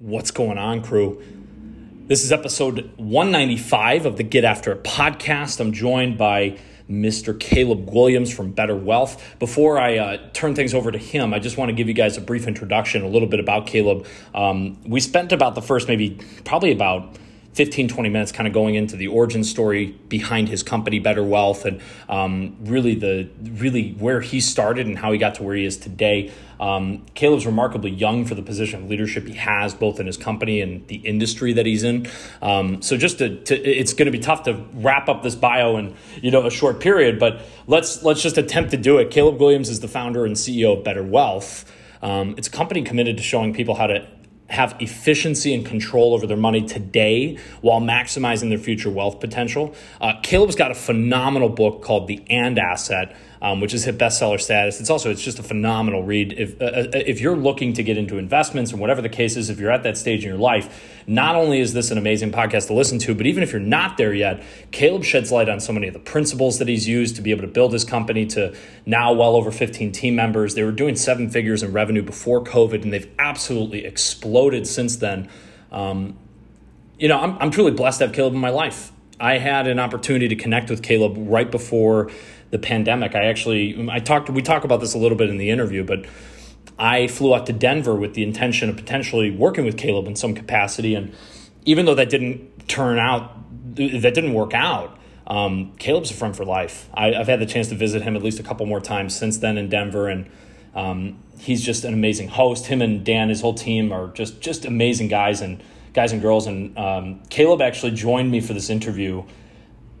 What's going on, crew? This is episode 195 of the Get After It podcast. I'm joined by Mr. Caleb Williams from Better Wealth. Before I uh, turn things over to him, I just want to give you guys a brief introduction, a little bit about Caleb. Um, we spent about the first maybe, probably about 15, 20 minutes kind of going into the origin story behind his company, Better Wealth, and um, really the really where he started and how he got to where he is today. Um, Caleb's remarkably young for the position of leadership he has, both in his company and the industry that he's in. Um, so just to, to it's going to be tough to wrap up this bio in you know a short period, but let's let's just attempt to do it. Caleb Williams is the founder and CEO of Better Wealth. Um, it's a company committed to showing people how to have efficiency and control over their money today while maximizing their future wealth potential. Uh, Caleb's got a phenomenal book called The And Asset um, which has hit bestseller status. It's also it's just a phenomenal read. If uh, uh, if you're looking to get into investments and whatever the case is, if you're at that stage in your life, not only is this an amazing podcast to listen to, but even if you're not there yet, Caleb sheds light on so many of the principles that he's used to be able to build his company to now well over 15 team members. They were doing seven figures in revenue before COVID, and they've absolutely exploded since then. Um, you know, I'm, I'm truly blessed to have Caleb in my life. I had an opportunity to connect with Caleb right before the pandemic. I actually I talked we talk about this a little bit in the interview, but I flew out to Denver with the intention of potentially working with Caleb in some capacity, and even though that didn't turn out, that didn't work out. Um, Caleb's a friend for life. I, have had the chance to visit him at least a couple more times since then in Denver, and um, he's just an amazing host. Him and Dan, his whole team, are just just amazing guys and guys and girls. And um, Caleb actually joined me for this interview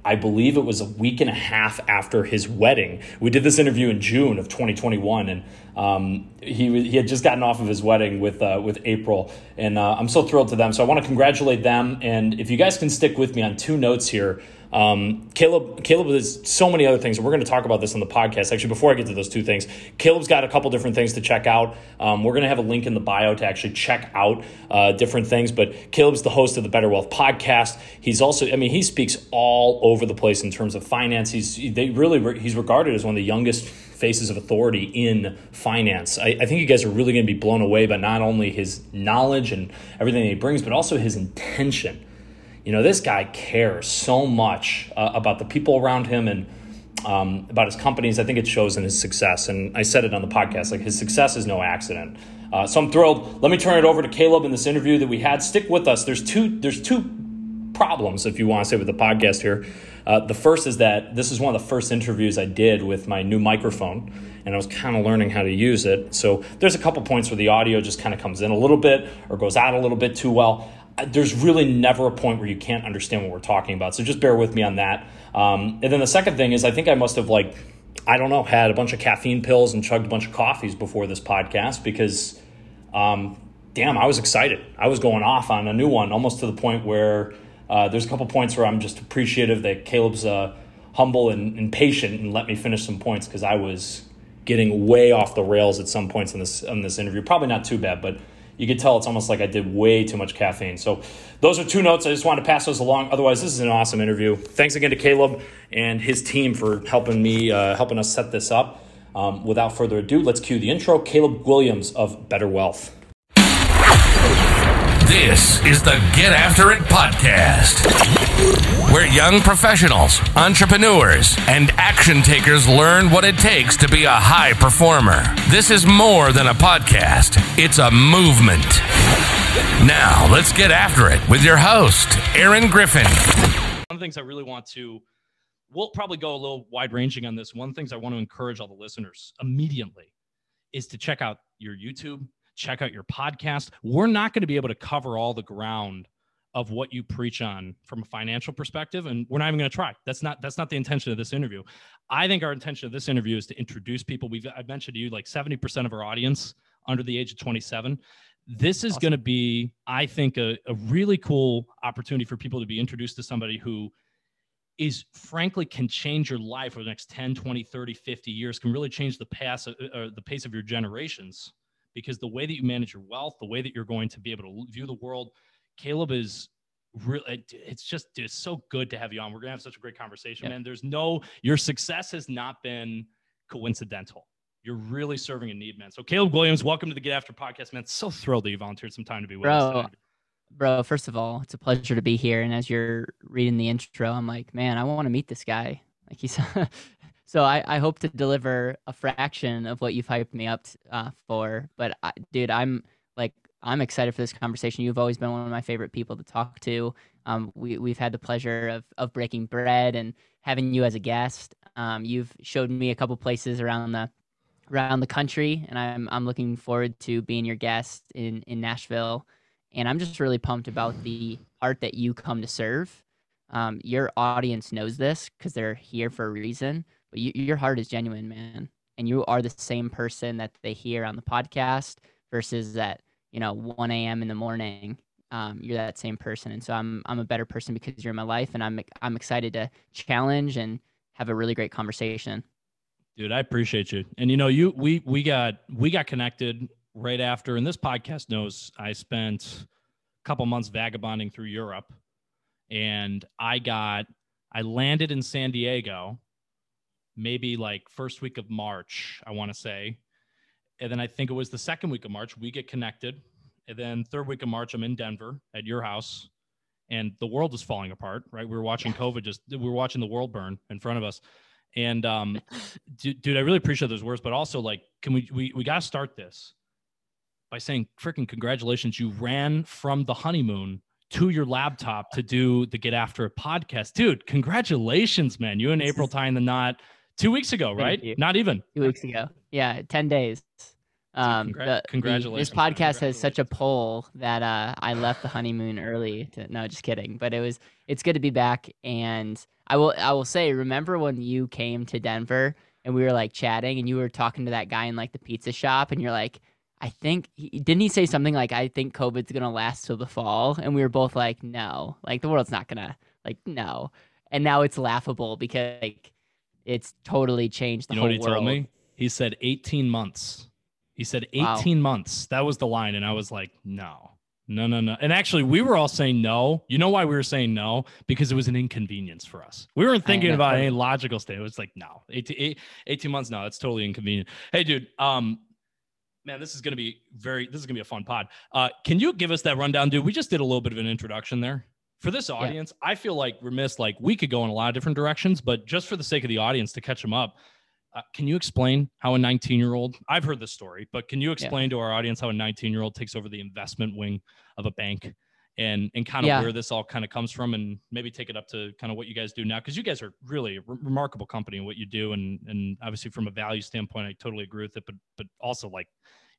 I believe it was a week and a half after his wedding. We did this interview in June of 2021, and um, he he had just gotten off of his wedding with uh, with April, and uh, I'm so thrilled to them. So I want to congratulate them. And if you guys can stick with me on two notes here, um, Caleb, Caleb has so many other things, and we're going to talk about this on the podcast. Actually, before I get to those two things, Caleb's got a couple different things to check out. Um, we're going to have a link in the bio to actually check out uh, different things. But Caleb's the host of the Better Wealth podcast. He's also, I mean, he speaks all over the place in terms of finance. He's they really he's regarded as one of the youngest faces of authority in finance. I, I think you guys are really going to be blown away by not only his knowledge and everything he brings, but also his intention you know, this guy cares so much uh, about the people around him and um, about his companies. I think it shows in his success. And I said it on the podcast like his success is no accident. Uh, so I'm thrilled. Let me turn it over to Caleb in this interview that we had. Stick with us. There's two. There's two problems, if you want to say, with the podcast here. Uh, the first is that this is one of the first interviews I did with my new microphone, and I was kind of learning how to use it. So there's a couple points where the audio just kind of comes in a little bit or goes out a little bit too well there's really never a point where you can't understand what we're talking about. So just bear with me on that. Um, and then the second thing is, I think I must have like, I don't know, had a bunch of caffeine pills and chugged a bunch of coffees before this podcast because, um, damn, I was excited. I was going off on a new one, almost to the point where uh, there's a couple points where I'm just appreciative that Caleb's uh, humble and, and patient and let me finish some points because I was getting way off the rails at some points in this in this interview. Probably not too bad, but you could tell it's almost like I did way too much caffeine. So those are two notes. I just wanted to pass those along. Otherwise, this is an awesome interview. Thanks again to Caleb and his team for helping me, uh, helping us set this up. Um, without further ado, let's cue the intro. Caleb Williams of Better Wealth. This is the Get After It podcast, where young professionals, entrepreneurs, and action takers learn what it takes to be a high performer. This is more than a podcast, it's a movement. Now, let's get after it with your host, Aaron Griffin. One of the things I really want to, we'll probably go a little wide ranging on this. One of the things I want to encourage all the listeners immediately is to check out your YouTube check out your podcast. We're not going to be able to cover all the ground of what you preach on from a financial perspective and we're not even going to try. That's not that's not the intention of this interview. I think our intention of this interview is to introduce people. We've i've mentioned to you like 70% of our audience under the age of 27 this is awesome. going to be i think a, a really cool opportunity for people to be introduced to somebody who is frankly can change your life over the next 10 20 30 50 years can really change the pace uh, uh the pace of your generations because the way that you manage your wealth, the way that you're going to be able to view the world, Caleb is really it's just it's so good to have you on. We're gonna have such a great conversation, yeah. man. There's no your success has not been coincidental. You're really serving a need, man. So Caleb Williams, welcome to the Get After podcast, man. So thrilled that you volunteered some time to be with bro, us. Today. Bro, first of all, it's a pleasure to be here. And as you're reading the intro, I'm like, man, I want to meet this guy. Like he's so I, I hope to deliver a fraction of what you've hyped me up uh, for. But I, dude, I'm like I'm excited for this conversation. You've always been one of my favorite people to talk to. Um, we we've had the pleasure of of breaking bread and having you as a guest. Um, you've showed me a couple places around the around the country, and I'm I'm looking forward to being your guest in in Nashville. And I'm just really pumped about the art that you come to serve. Um, your audience knows this because they're here for a reason, but you, your heart is genuine, man, and you are the same person that they hear on the podcast versus that you know 1 a.m. in the morning. Um, you're that same person, and so I'm I'm a better person because you're in my life, and I'm I'm excited to challenge and have a really great conversation. Dude, I appreciate you. And you know, you we we got we got connected right after, and this podcast knows I spent a couple months vagabonding through Europe, and I got I landed in San Diego, maybe like first week of March, I want to say, and then I think it was the second week of March we get connected, and then third week of March I'm in Denver at your house, and the world is falling apart. Right, we were watching COVID just we were watching the world burn in front of us and um, dude, dude, I really appreciate those words, but also like, can we we we gotta start this by saying freaking congratulations. You ran from the honeymoon to your laptop to do the Get After It podcast. Dude, congratulations, man. You and April tying the knot two weeks ago, right? Not even. Two weeks ago. Yeah, 10 days. Um, Congra- the, congratulations. The, this podcast has such a pull that uh, I left the honeymoon early. To, no, just kidding. But it was it's good to be back, and I will I will say, remember when you came to Denver and we were like chatting, and you were talking to that guy in like the pizza shop, and you're like, I think he, didn't he say something like, I think COVID's gonna last till the fall, and we were both like, no, like the world's not gonna like no, and now it's laughable because like it's totally changed the you know whole what he world. told me? He said 18 months. He said 18 wow. months. That was the line. And I was like, no, no, no, no. And actually, we were all saying no. You know why we were saying no? Because it was an inconvenience for us. We weren't thinking about any logical state. It was like, no, 18, 18 months, no, it's totally inconvenient. Hey, dude, um, man, this is going to be very, this is going to be a fun pod. Uh, can you give us that rundown, dude? We just did a little bit of an introduction there. For this audience, yeah. I feel like remiss, like we could go in a lot of different directions, but just for the sake of the audience to catch them up, uh, can you explain how a 19 year old, I've heard this story, but can you explain yeah. to our audience how a 19 year old takes over the investment wing of a bank and, and kind of yeah. where this all kind of comes from and maybe take it up to kind of what you guys do now? Cause you guys are really a re- remarkable company in what you do. And, and obviously from a value standpoint, I totally agree with it, but, but also like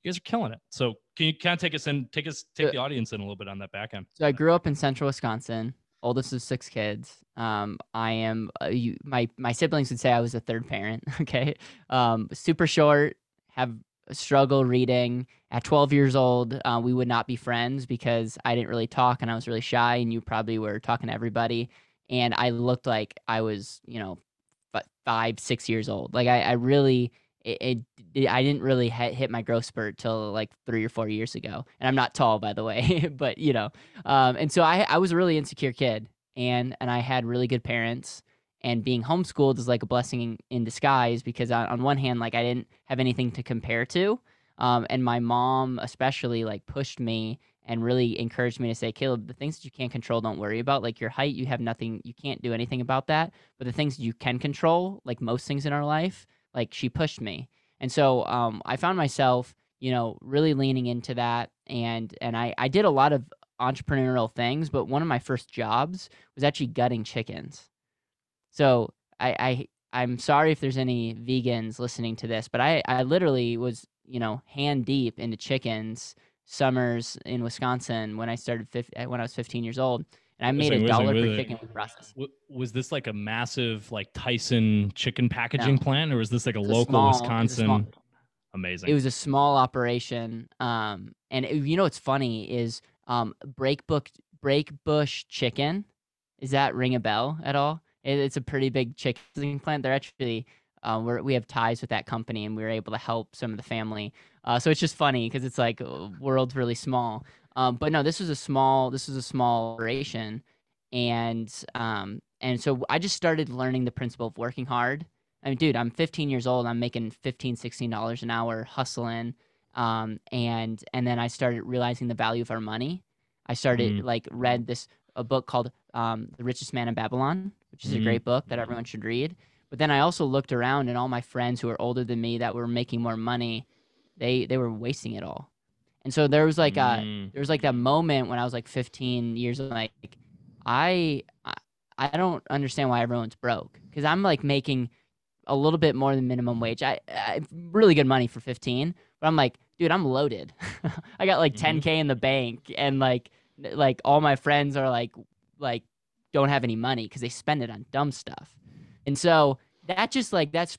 you guys are killing it. So can you kind of take us in, take us, take the audience in a little bit on that back end? So I grew up in central Wisconsin oldest of six kids. Um, I am uh, you, my my siblings would say I was a third parent. Okay, um, super short, have struggle reading. At 12 years old, uh, we would not be friends because I didn't really talk and I was really shy, and you probably were talking to everybody. And I looked like I was, you know, five, six years old. Like I, I really it, it, I didn't really hit, my growth spurt till like three or four years ago. And I'm not tall, by the way, but you know, um, and so I, I was a really insecure kid and, and I had really good parents and being homeschooled is like a blessing in, in disguise because on, on, one hand, like I didn't have anything to compare to. Um, and my mom especially like pushed me and really encouraged me to say, Caleb, the things that you can't control, don't worry about. Like your height, you have nothing, you can't do anything about that. But the things you can control, like most things in our life, like she pushed me. And so um, i found myself you know really leaning into that and and I, I did a lot of entrepreneurial things but one of my first jobs was actually gutting chickens. So i, I i'm sorry if there's any vegans listening to this but i i literally was you know hand deep into chickens summers in wisconsin when i started when i was 15 years old and I made a dollar per chicken process. Was this like a massive like Tyson chicken packaging no. plant, or was this like a local small, Wisconsin? It small, Amazing. It was a small operation, um, and it, you know what's funny is um, break book break bush chicken. Is that ring a bell at all? It, it's a pretty big chicken plant. They're actually uh, we we have ties with that company, and we were able to help some of the family. Uh, so it's just funny because it's like world's really small. Um, but no, this was a small this was a small operation, and um, and so I just started learning the principle of working hard I mean, dude, I'm 15 years old. I'm making 15, 16 dollars an hour hustling, um, and and then I started realizing the value of our money. I started Mm. like read this a book called um, The Richest Man in Babylon, which is a Mm. great book that everyone should read. But then I also looked around, and all my friends who were older than me that were making more money, they they were wasting it all. And so there was like a Mm. there was like that moment when I was like 15 years old, like I I- don't understand why everyone's broke because I'm like making a little bit more than minimum wage. I, I really good money for 15, but I'm like, dude, I'm loaded. I got like Mhm. 10k in the bank, and like like all my friends are like like don't have any money because they spend it on dumb stuff, and so that just like that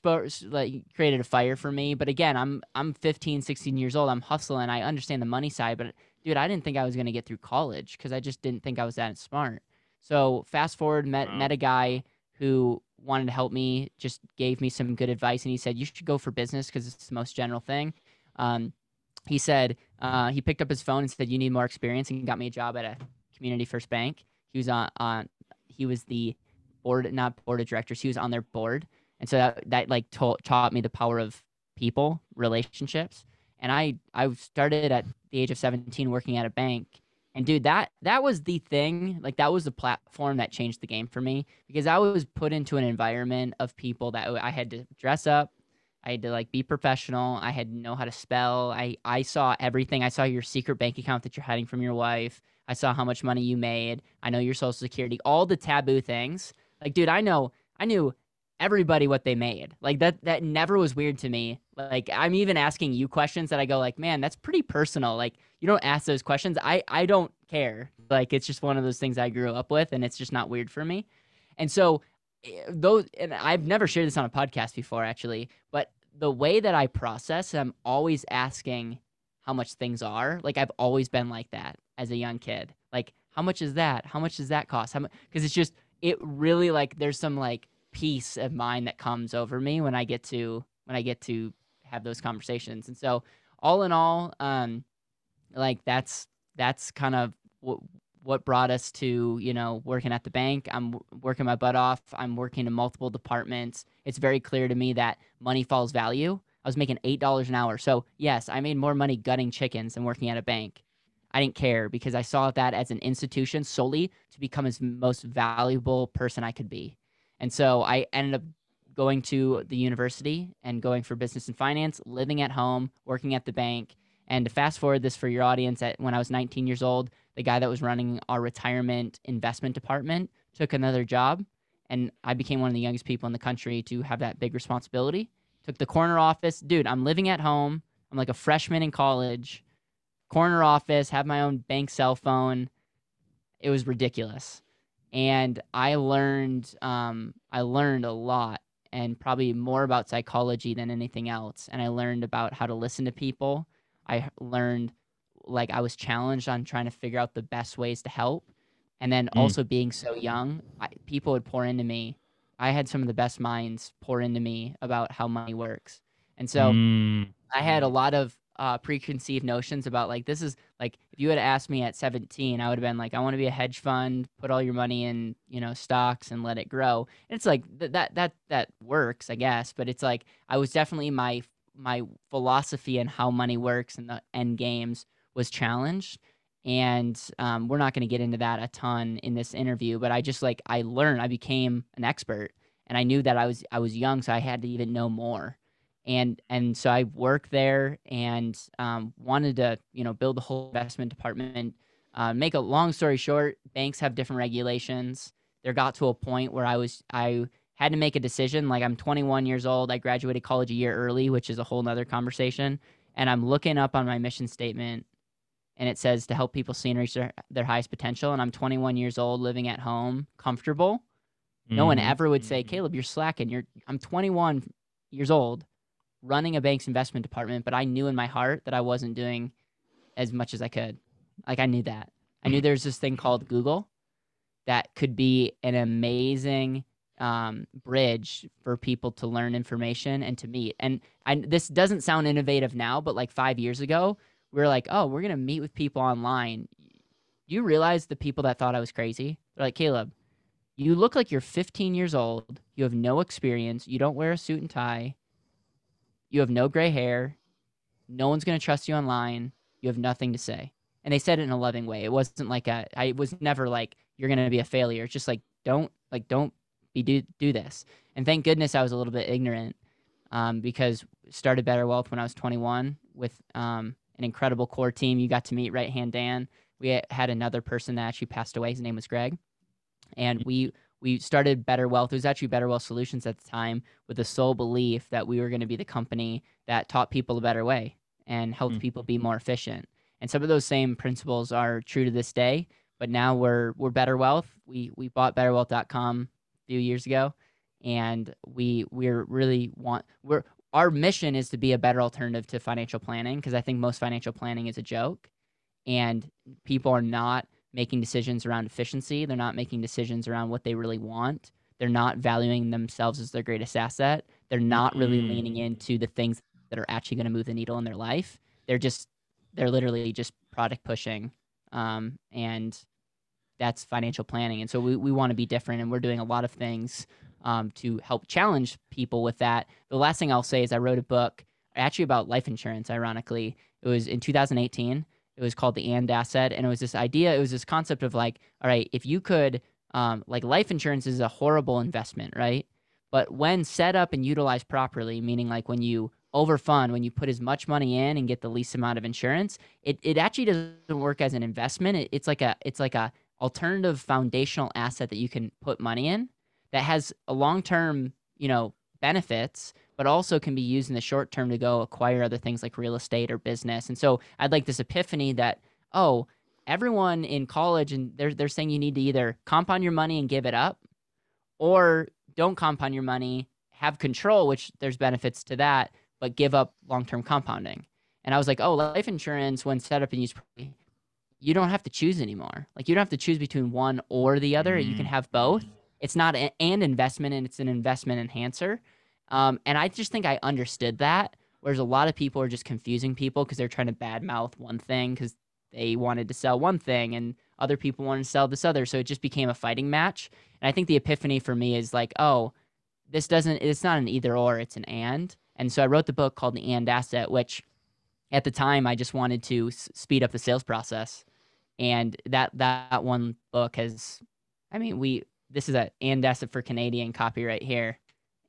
like created a fire for me. But again, I'm I'm 15, 16 years old. I'm hustling. I understand the money side, but dude, I didn't think I was gonna get through college because I just didn't think I was that smart. So fast forward, met Wow. met a guy who wanted to help me, just gave me some good advice, and he said you should go for business because it's the most general thing. Um, he said uh, he picked up his phone and said you need more experience, and got me a job at a community first bank. He was on on he was the board not board of directors. He was on their board, and so that that like to- taught me the power of people relationships. And I I started at the age of 17 working at a bank and dude, that that was the thing. Like that was the platform that changed the game for me because I was put into an environment of people that I had to dress up, I had to like be professional, I had to know how to spell. I I saw everything. I saw your secret bank account that you're hiding from your wife. I saw how much money you made. I know your social security, all the taboo things. Like dude, I know I knew everybody what they made. Like that that never was weird to me. Like I'm even asking you questions that I go like, "Man, that's pretty personal." Like you don't ask those questions. I I don't care. Like it's just one of those things I grew up with and it's just not weird for me. And so eh, those and I've never shared this on a podcast before actually, but the way that I process, I'm always asking how much things are. Like I've always been like that as a young kid. Like how much is that? How much does that cost? How much? Because it's just it really like there's some like peace of mind that comes over me when I get to when I get to have those conversations. And so all in all, um, like that's that's kind of what what brought us to you know working at the bank. I'm working my butt off. I'm working in multiple departments. It's very clear to me that money follows value. I was making eight dollars an hour, so yes, I made more money gutting chickens than working at a bank. I didn't care because I saw that as an institution solely to become as most valuable person I could be. And so I ended up going to the university and going for business and finance, living at home, working at the bank. And to fast forward this for your audience, at when I was 19 years old, the guy that was running our retirement investment department took another job, and I became one of the youngest people in the country to have that big responsibility. Took the corner office, dude. I'm living at home. I'm like a freshman in college. Corner office, have my own bank cell phone. It was ridiculous and I learned um, I learned a lot and probably more about psychology than anything else. And I learned about how to listen to people. I learned like I was challenged on trying to figure out the best ways to help. And then Mm. also being so young, I, people would pour into me. I had some of the best minds pour into me about how money works. And so Mm. I had a lot of uh, preconceived notions about like this is like if you had asked me at 17, I would have been like, I want to be a hedge fund, put all your money in you know stocks and let it grow. And it's like th- that that that works, I guess. But it's like I was definitely my my philosophy and how money works and the end games was challenged. And um, we're not going to get into that a ton in this interview, but I just like I learned, I became an expert, and I knew that I was I was young, so I had to even know more and and so I worked there and um, wanted to you know build the whole investment department. Uh, make a long story short, banks have different regulations. There got to a point where I was I had to make a decision. Like I'm 21 years old. I graduated college a year early, which is a whole nother conversation. And I'm looking up on my mission statement, and it says to help people see and reach their, their highest potential. And I'm 21 years old, living at home, comfortable. No one Mhm. ever would say, Mhm. Caleb, you're slacking. You're I'm 21 years old, running a bank's investment department, but I knew in my heart that I wasn't doing as much as I could. Like I knew that. I knew there's this thing called Google that could be an amazing um, bridge for people to learn information and to meet. And I, this doesn't sound innovative now, but like five years ago, we were like, oh, we're gonna meet with people online. Do you realize the people that thought I was crazy? They're like, Caleb, you look like you're 15 years old. You have no experience. You don't wear a suit and tie. You have no gray hair. No one's going to trust you online. You have nothing to say. And they said it in a loving way. It wasn't like a, I was never like, you're going to be a failure. It's just like, don't, like, don't be, do, do this. And thank goodness I was a little bit ignorant um, because started Better Wealth when I was 21 with um, an incredible core team. You got to meet Right Hand Dan. We had another person that actually passed away. His name was Greg. And we, we started Better Wealth. It was actually Better Wealth Solutions at the time with the sole belief that we were going to be the company that taught people a better way and helped mm-hmm. people be more efficient. And some of those same principles are true to this day. But now we're we're Better Wealth. We we bought BetterWealth.com a few years ago, and we we're really want we're our mission is to be a better alternative to financial planning because I think most financial planning is a joke, and people are not making decisions around efficiency. They're not making decisions around what they really want. They're not valuing themselves as their greatest asset. They're not really mm-hmm. leaning into the things that are actually going to move the needle in their life. They're just, they're literally just product pushing. Um, and that's financial planning. And so we, we want to be different. And we're doing a lot of things um, to help challenge people with that. The last thing I'll say is I wrote a book actually about life insurance, ironically. It was in 2018 it was called the and asset, and it was this idea. It was this concept of like, all right, if you could, um, like life insurance is a horrible investment, right? But when set up and utilized properly, meaning like when you overfund, when you put as much money in and get the least amount of insurance, it, it actually doesn't work as an investment. It, it's like a it's like a alternative foundational asset that you can put money in that has a long term, you know, benefits, but also can be used in the short term to go acquire other things like real estate or business. And so I'd like this epiphany that, oh, everyone in college and they're they're saying you need to either compound your money and give it up or don't compound your money, have control, which there's benefits to that, but give up long-term compounding. And I was like, oh, life insurance when set up and used you don't have to choose anymore. Like you don't have to choose between one or the other. Mm-hmm. You can mm. have both. It's not an investment and it's an investment enhancer. Um, and I just think I understood that. Whereas a lot of people are just confusing people because they're trying to badmouth one thing because they wanted to sell one thing and other people wanted to sell this other. So it just became a fighting match. And I think the epiphany for me is like, oh, this doesn't, it's not an either or, it's an and. And so I wrote the book called The And Asset, which at the time I just wanted to s- speed up the sales process. And that, that one book has, I mean, we, this is a and asset for Canadian copyright here.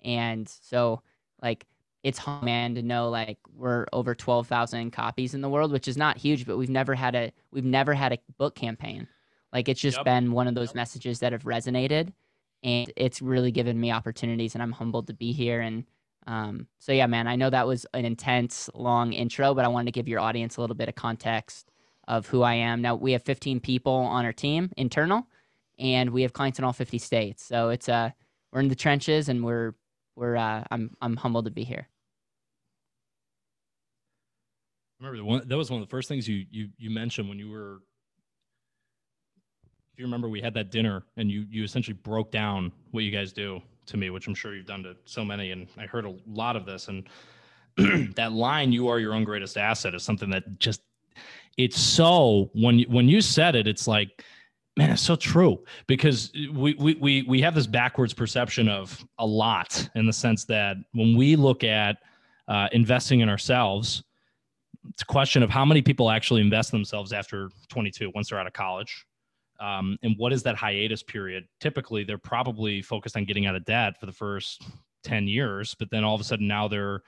And so like it's hard, man to know like we're over 12,000 copies in the world, which is not huge, but we've never had a we've never had a book campaign. Like it's just yep. been one of those messages that have resonated and it's really given me opportunities and I'm humbled to be here and um, so yeah, man, I know that was an intense long intro, but I wanted to give your audience a little bit of context of who I am. Now we have 15 people on our team internal and we have clients in all 50 states. So it's uh we're in the trenches and we're we're uh, I'm I'm humbled to be here. I remember one, that was one of the first things you you you mentioned when you were. If you remember, we had that dinner and you you essentially broke down what you guys do to me, which I'm sure you've done to so many, and I heard a lot of this. And that line, "You are your own greatest asset," is something that just it's so when you when you said it, it's like man it's so true because we, we we we have this backwards perception of a lot in the sense that when we look at uh, investing in ourselves it's a question of how many people actually invest themselves after 22 once they're out of college. Um, and what is that hiatus period? Typically they're probably focused on getting out of debt for the first 10 years but then all of a sudden now they're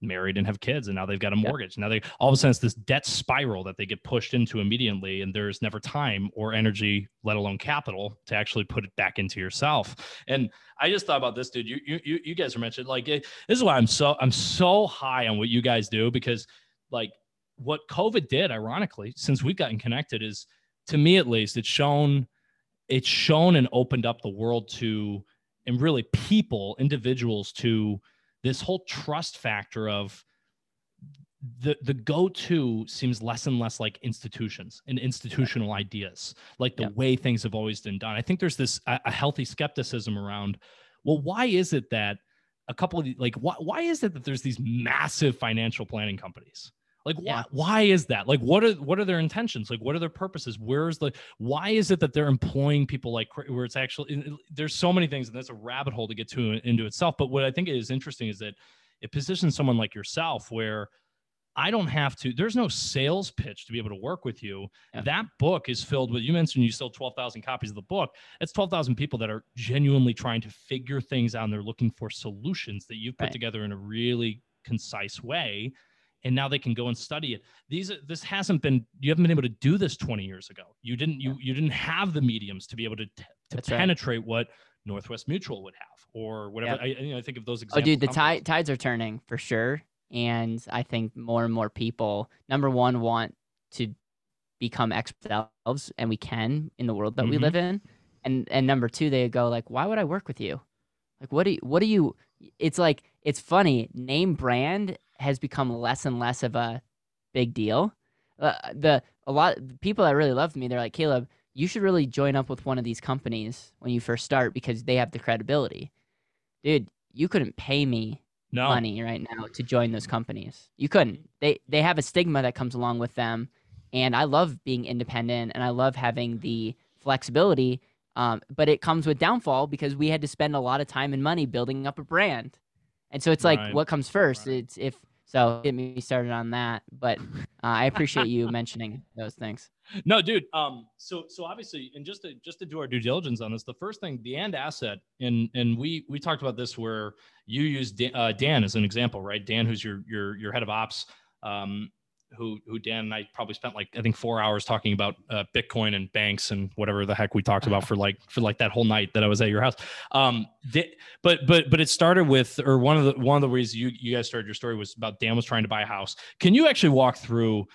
married and have kids and now they've got a mortgage. Yep. Now they all of a sudden it's this debt spiral that they get pushed into immediately and there's never time or energy, let alone capital to actually put it back into yourself. And I just thought about this, dude. You you you guys are mentioned like eh, this is why I'm so I'm so high on what you guys do because like what COVID did, ironically, since we've gotten connected, is to me at least, it's shown it's shown and opened up the world to and really people, individuals to this whole trust factor of the the go-to seems less and less like institutions and institutional ideas like the yeah. way things have always been done. I think there's this a, a, healthy skepticism around well why is it that a couple of like why, why is it that there's these massive financial planning companies Like why Yeah. why is that? Like what are what are their intentions? Like what are their purposes? Where's the why is it that they're employing people like where it's actually there's so many things and that's a rabbit hole to get to into itself. But what I think is interesting is that it positions someone like yourself where I don't have to, there's no sales pitch to be able to work with you. Yeah. That book is filled with, you mentioned you sold 12,000 copies of the book. That's 12,000 people that are genuinely trying to figure things out and they're looking for solutions that you've put Right. together in a really concise way. And now they can go and study it. These, this hasn't been, you haven't been able to do this 20 years ago. You didn't, you, you didn't have the mediums to be able to, t- to That's right. penetrate what Northwest Mutual would have or whatever. I, you know, I think of those examples Oh, dude, the tide, tides are turning for sure. And I think more and more people, number one, want to become experts themselves, and we can in the world that we Mhm. live in. And and number two, they go like, "Why would I work with you? Like, what do you, what do you?" It's like it's funny. Name brand has become less and less of a big deal. Uh, the a lot the people that really loved me, they're like, "Caleb, you should really join up with one of these companies when you first start because they have the credibility." Dude, you couldn't pay me no. money right now to join those companies. You couldn't. They they have a stigma that comes along with them, and I love being independent and I love having the flexibility. Um, but it comes with downfall because we had to spend a lot of time and money building up a brand, and so it's like Right. what comes first. Right. It's if so get me started on that. But uh, I appreciate you mentioning those things. No, dude. Um, so so obviously, and just to just to do our due diligence on this, the first thing, the and asset, and and we we talked about this where you use Dan, uh, Dan as an example, right? Dan, who's your your your head of ops, um, who who Dan and I probably spent like I think four hours talking about uh, Bitcoin and banks and whatever the heck we talked about for like for like that whole night that I was at your house. Um, di- but but but it started with, or one of the one of the ways you you guys started your story was about Dan was trying to buy a house. Can you actually walk through?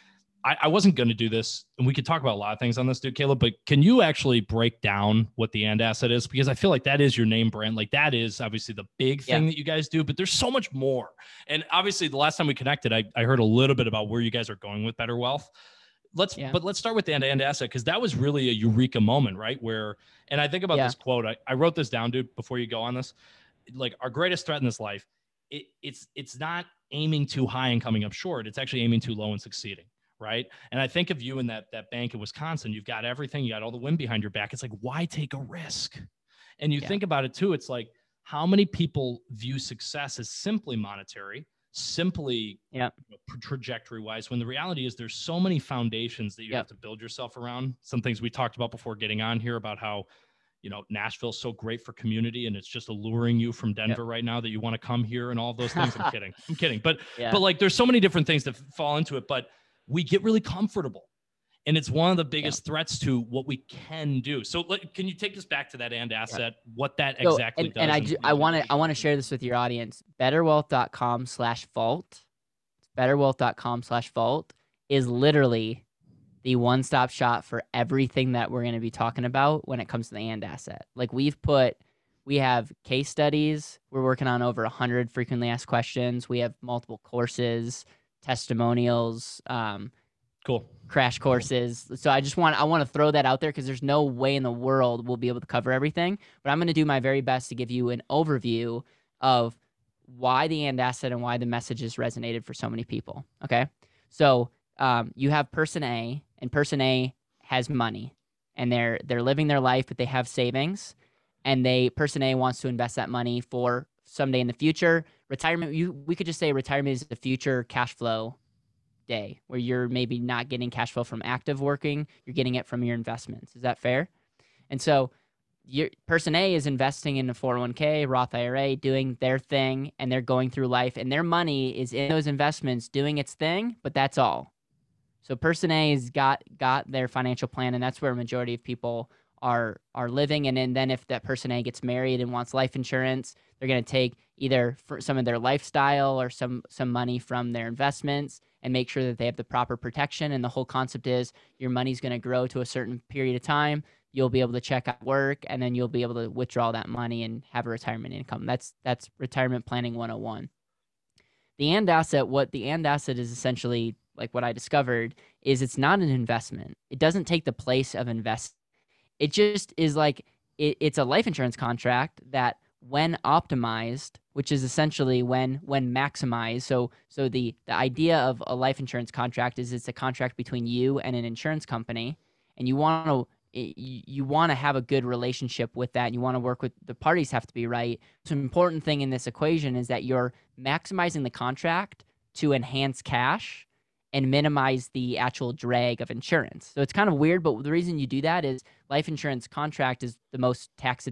I, I wasn't going to do this, and we could talk about a lot of things on this, dude, Caleb. But can you actually break down what the and asset is? Because I feel like that is your name brand. Like that is obviously the big thing that you guys do, but there's so much more. And obviously, the last time we connected, I, I heard a little bit about where you guys are going with Better Wealth. Let's, Yeah. but let's start with the end to end asset because that was really a eureka moment, right? Where, and I think about Yeah. this quote. I, I wrote this down, dude. Before you go on this, like our greatest threat in this life, it, it's it's not aiming too high and coming up short. It's actually aiming too low and succeeding right? And I think of you in that that bank in Wisconsin. You've got everything. You got all the wind behind your back. It's like why take a risk? And you Yeah. think about it too. It's like how many people view success as simply monetary, simply Yeah. trajectory wise. When the reality is there's so many foundations that you Yeah. have to build yourself around. Some things we talked about before getting on here about how. You know, Nashville's so great for community, and it's just alluring you from Denver right now that you want to come here and all those things. I'm kidding. I'm kidding. But Yeah. but like there's so many different things that fall into it but we get really comfortable and it's one of the biggest threats to what we can do so like, can you take us back to that and asset what that So, exactly and, does and I, do, I want to I want to share this with your audience. Betterwealth.com slash vault. Betterwealth.com slash vault is literally the one stop shop for everything that we're going to be talking about when it comes to the and asset. Like we've put, we have case studies. We're working on over 100 frequently asked questions. We have multiple courses, testimonials, um, cool crash courses. So I just want I want to throw that out there because there's no way in the world we'll be able to cover everything. But I'm going to do my very best to give you an overview of why the and asset and why the messages resonated for so many people. Okay, so um, you have person A, and person A has money, and they're they're living their life, but they have savings, and they person A wants to invest that money for someday in the future. Retirement, you we could just say retirement is the future cash flow day where you're maybe not getting cash flow from active working, you're getting it from your investments. Is that fair? And so your person A is investing in a 401k, Roth IRA, doing their thing, and they're going through life, and their money is in those investments doing its thing, but that's all. So person A has got got their financial plan, and that's where a majority of people are are living. And then, then if that person A gets married and wants life insurance, they're going to take either some of their lifestyle or some some money from their investments and make sure that they have the proper protection. And the whole concept is your money's going to grow to a certain period of time. You'll be able to check out work, and then you'll be able to withdraw that money and have a retirement income. That's that's retirement planning 101. The and asset, what the and asset is essentially like what I discovered is it's not an investment. It doesn't take the place of invest. It just is like it, it's a life insurance contract that when optimized which is essentially when when maximized. So so the the idea of a life insurance contract is it's a contract between you and an insurance company, and you want to eh, you want to have a good relationship with that. You want to work with the parties have to be right. So an important thing in this equation is that you're maximizing the contract to enhance cash and minimize the actual drag of insurance. So it's kind of weird, but the reason you do that is life insurance contract is the most tax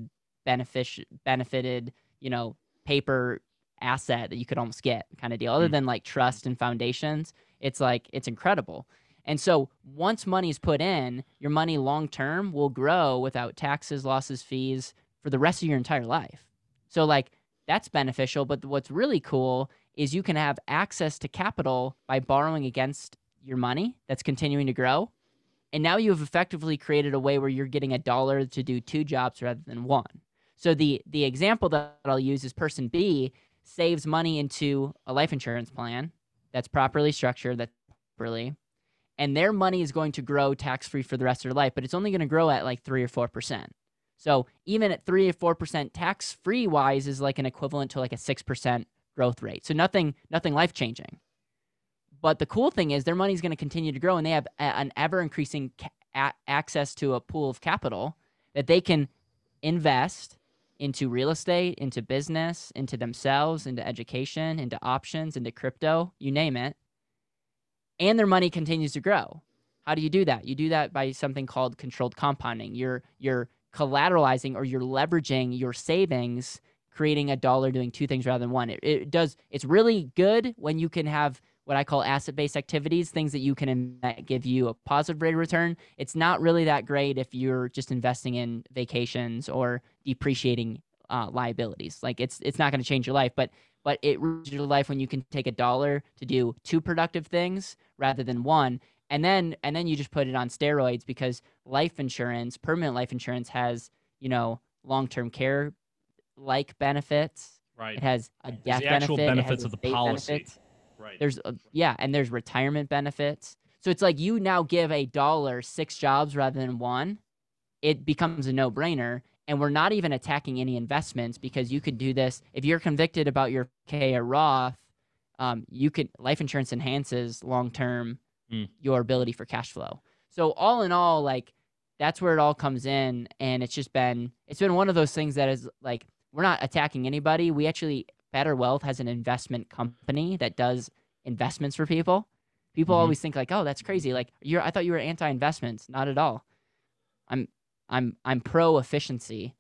benefited, you know, paper asset that you could almost get kind of deal. Other mm. than like trust and foundations, it's like it's incredible. And so once money is put in, your money long term will grow without taxes, losses, fees for the rest of your entire life. So like that's beneficial, but what's really cool is you can have access to capital by borrowing against your money that's continuing to grow. And now you have effectively created a way where you're getting a dollar to do two jobs rather than one. So the the example that I'll use is person B saves money into a life insurance plan that's properly structured, that's properly, and their money is going to grow tax free for the rest of their life, but it's only going to grow at like three or four percent. So even at three or four percent tax free wise is like an equivalent to like a six percent growth rate. So nothing, nothing life changing. But the cool thing is their money is going to continue to grow, and they have an ever increasing ca- access to a pool of capital that they can invest into real estate, into business, into themselves, into education, into options, into crypto, you name it. And their money continues to grow. How do you do that? You do that by something called controlled compounding. You're you're collateralizing or you're leveraging your savings creating a dollar doing two things rather than one. It, it does. It's really good when you can have what I call asset-based activities, things that you can that give you a positive rate of return. It's not really that great if you're just investing in vacations or depreciating uh, liabilities. Like it's it's not going to change your life, but but it your life when you can take a dollar to do two productive things rather than one, and then and then you just put it on steroids because life insurance, permanent life insurance, has you know long-term care like benefits. Right. It has a death the actual benefit. benefits of the policy. Benefits. Right. There's a, yeah, and there's retirement benefits. So it's like you now give a dollar six jobs rather than one. It becomes a no-brainer, and we're not even attacking any investments because you could do this if you're convicted about your K or Roth. Um, you could life insurance enhances long-term mm. your ability for cash flow. So all in all, like that's where it all comes in, and it's just been it's been one of those things that is like we're not attacking anybody. We actually Better Wealth has an investment company that does investments for people. People mm-hmm. always think like, "Oh, that's crazy." Like, you're I thought you were anti-investments. Not at all. I'm I'm I'm pro efficiency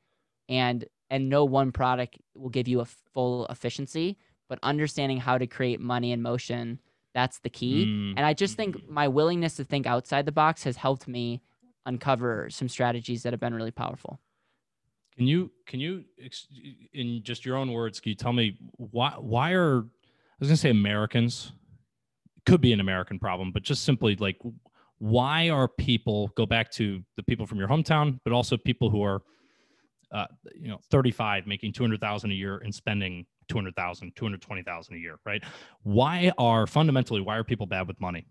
and and no one product will give you a full efficiency, but understanding how to create money in motion, that's the key. Mm-hmm. And I just think mm. my willingness to think outside the box has helped me uncover some strategies that have been really powerful. Can you can you in just your own words can you tell me why why are I was going to say Americans could be an American problem but just simply like why are people go back to the people from your hometown but also people who are uh, you know 35 making 200,000 a year and spending 200,000 220,000 a year right? Why are fundamentally why are people bad with money?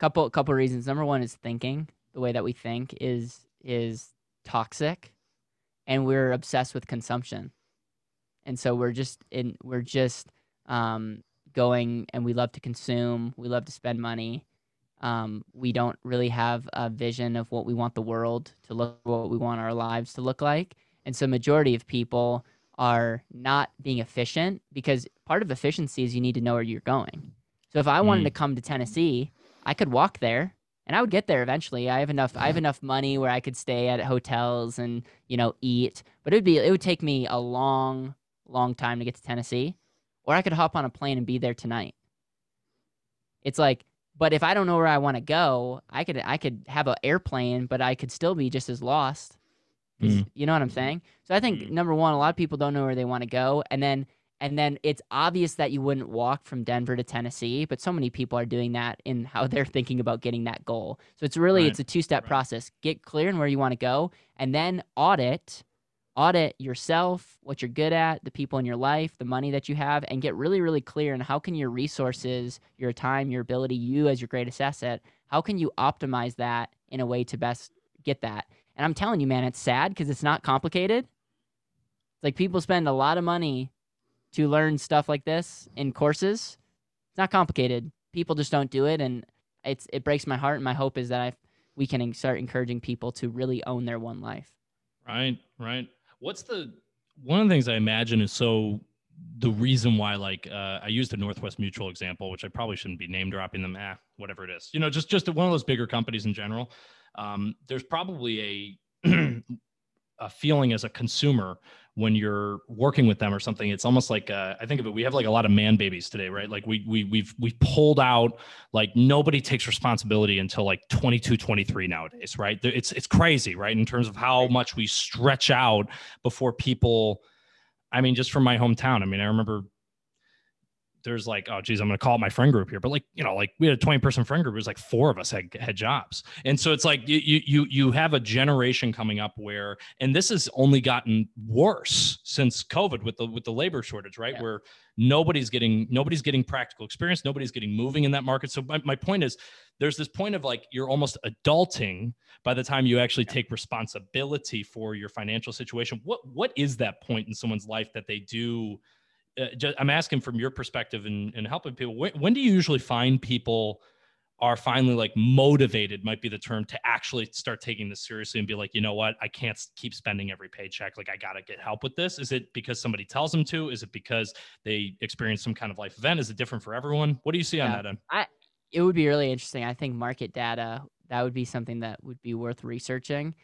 Couple couple reasons. Number one is thinking. The way that we think is is toxic and we're obsessed with consumption. And so we're just in we're just um, going and we love to consume we love to spend money. Um, we don't really have a vision of what we want the world to look what we want our lives to look like. And so majority of people are not being efficient because part of efficiency is you need to know where you're going. So if i wanted mm. to come to tennessee i could walk there and I would get there eventually. I have enough. I have enough money where I could stay at hotels and you know eat. But it would be it would take me a long, long time to get to Tennessee, or I could hop on a plane and be there tonight. It's like, but if I don't know where I want to go, I could I could have an airplane, but I could still be just as lost. Mm. You know what I'm saying? So I think mm. number one, a lot of people don't know where they want to go, and then and then it's obvious that you wouldn't walk from Denver to Tennessee, but so many people are doing that in how they're thinking about getting that goal. So it's really right. it's a two-step right. process. Get clear on where you want to go and then audit audit yourself, what you're good at, the people in your life, the money that you have and get really really clear on how can your resources, your time, your ability, you as your greatest asset, how can you optimize that in a way to best get that? And I'm telling you man, it's sad because it's not complicated It's like people spend a lot of money to learn stuff like this in courses. It's not complicated. People just don't do it, and it's it breaks my heart. And my hope is that I we can start encouraging people to really own their one life. Right, right. What's the one of the things I imagine is so the reason why like uh, I used the Northwest Mutual example, which I probably shouldn't be name dropping them, ah, whatever it is. You know, just just one of those bigger companies in general. Um, there's probably a a feeling as a consumer when you're working with them or something. It's almost like uh, i think of it we have like a lot of man babies today right? Like we, we we've we've pulled out like nobody takes responsibility until like 22 23 nowadays right? It's it's crazy right? In terms of how much we stretch out before people i mean just from my hometown i mean i remember there's like, oh geez, I'm gonna call it my friend group here. But like, you know, like we had a 20 person friend group, it was like four of us had had jobs. And so it's like you you you have a generation coming up where, and this has only gotten worse since COVID with the with the labor shortage, right? Yeah. Where nobody's getting nobody's getting practical experience, nobody's getting moving in that market. So my, my point is there's this point of like you're almost adulting by the time you actually take responsibility for your financial situation. What what is that point in someone's life that they do? Uh, just, I'm asking from your perspective and, and helping people. When, when do you usually find people are finally like motivated? Might be the term to actually start taking this seriously and be like, you know what, I can't keep spending every paycheck. Like I got to get help with this. Is it because somebody tells them to? Is it because they experience some kind of life event? Is it different for everyone? What do you see yeah, on that end? I it would be really interesting. I think market data that would be something that would be worth researching.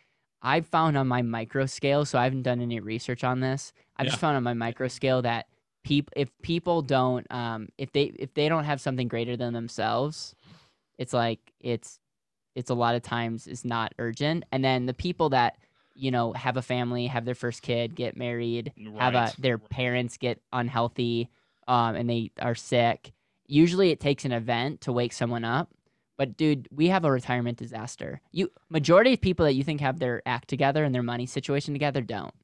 I've found on my micro scale, so I haven't done any research on this. I've yeah. just found on my micro scale that people if people don't um if they if they don't have something greater than themselves it's like it's it's a lot of times is not urgent. And then the people that you know have a family have their first kid get married right. have a their parents get unhealthy um and they are sick usually it takes an event to wake someone up. But dude we have a retirement disaster. You majority of people that you think have their act together and their money situation together don't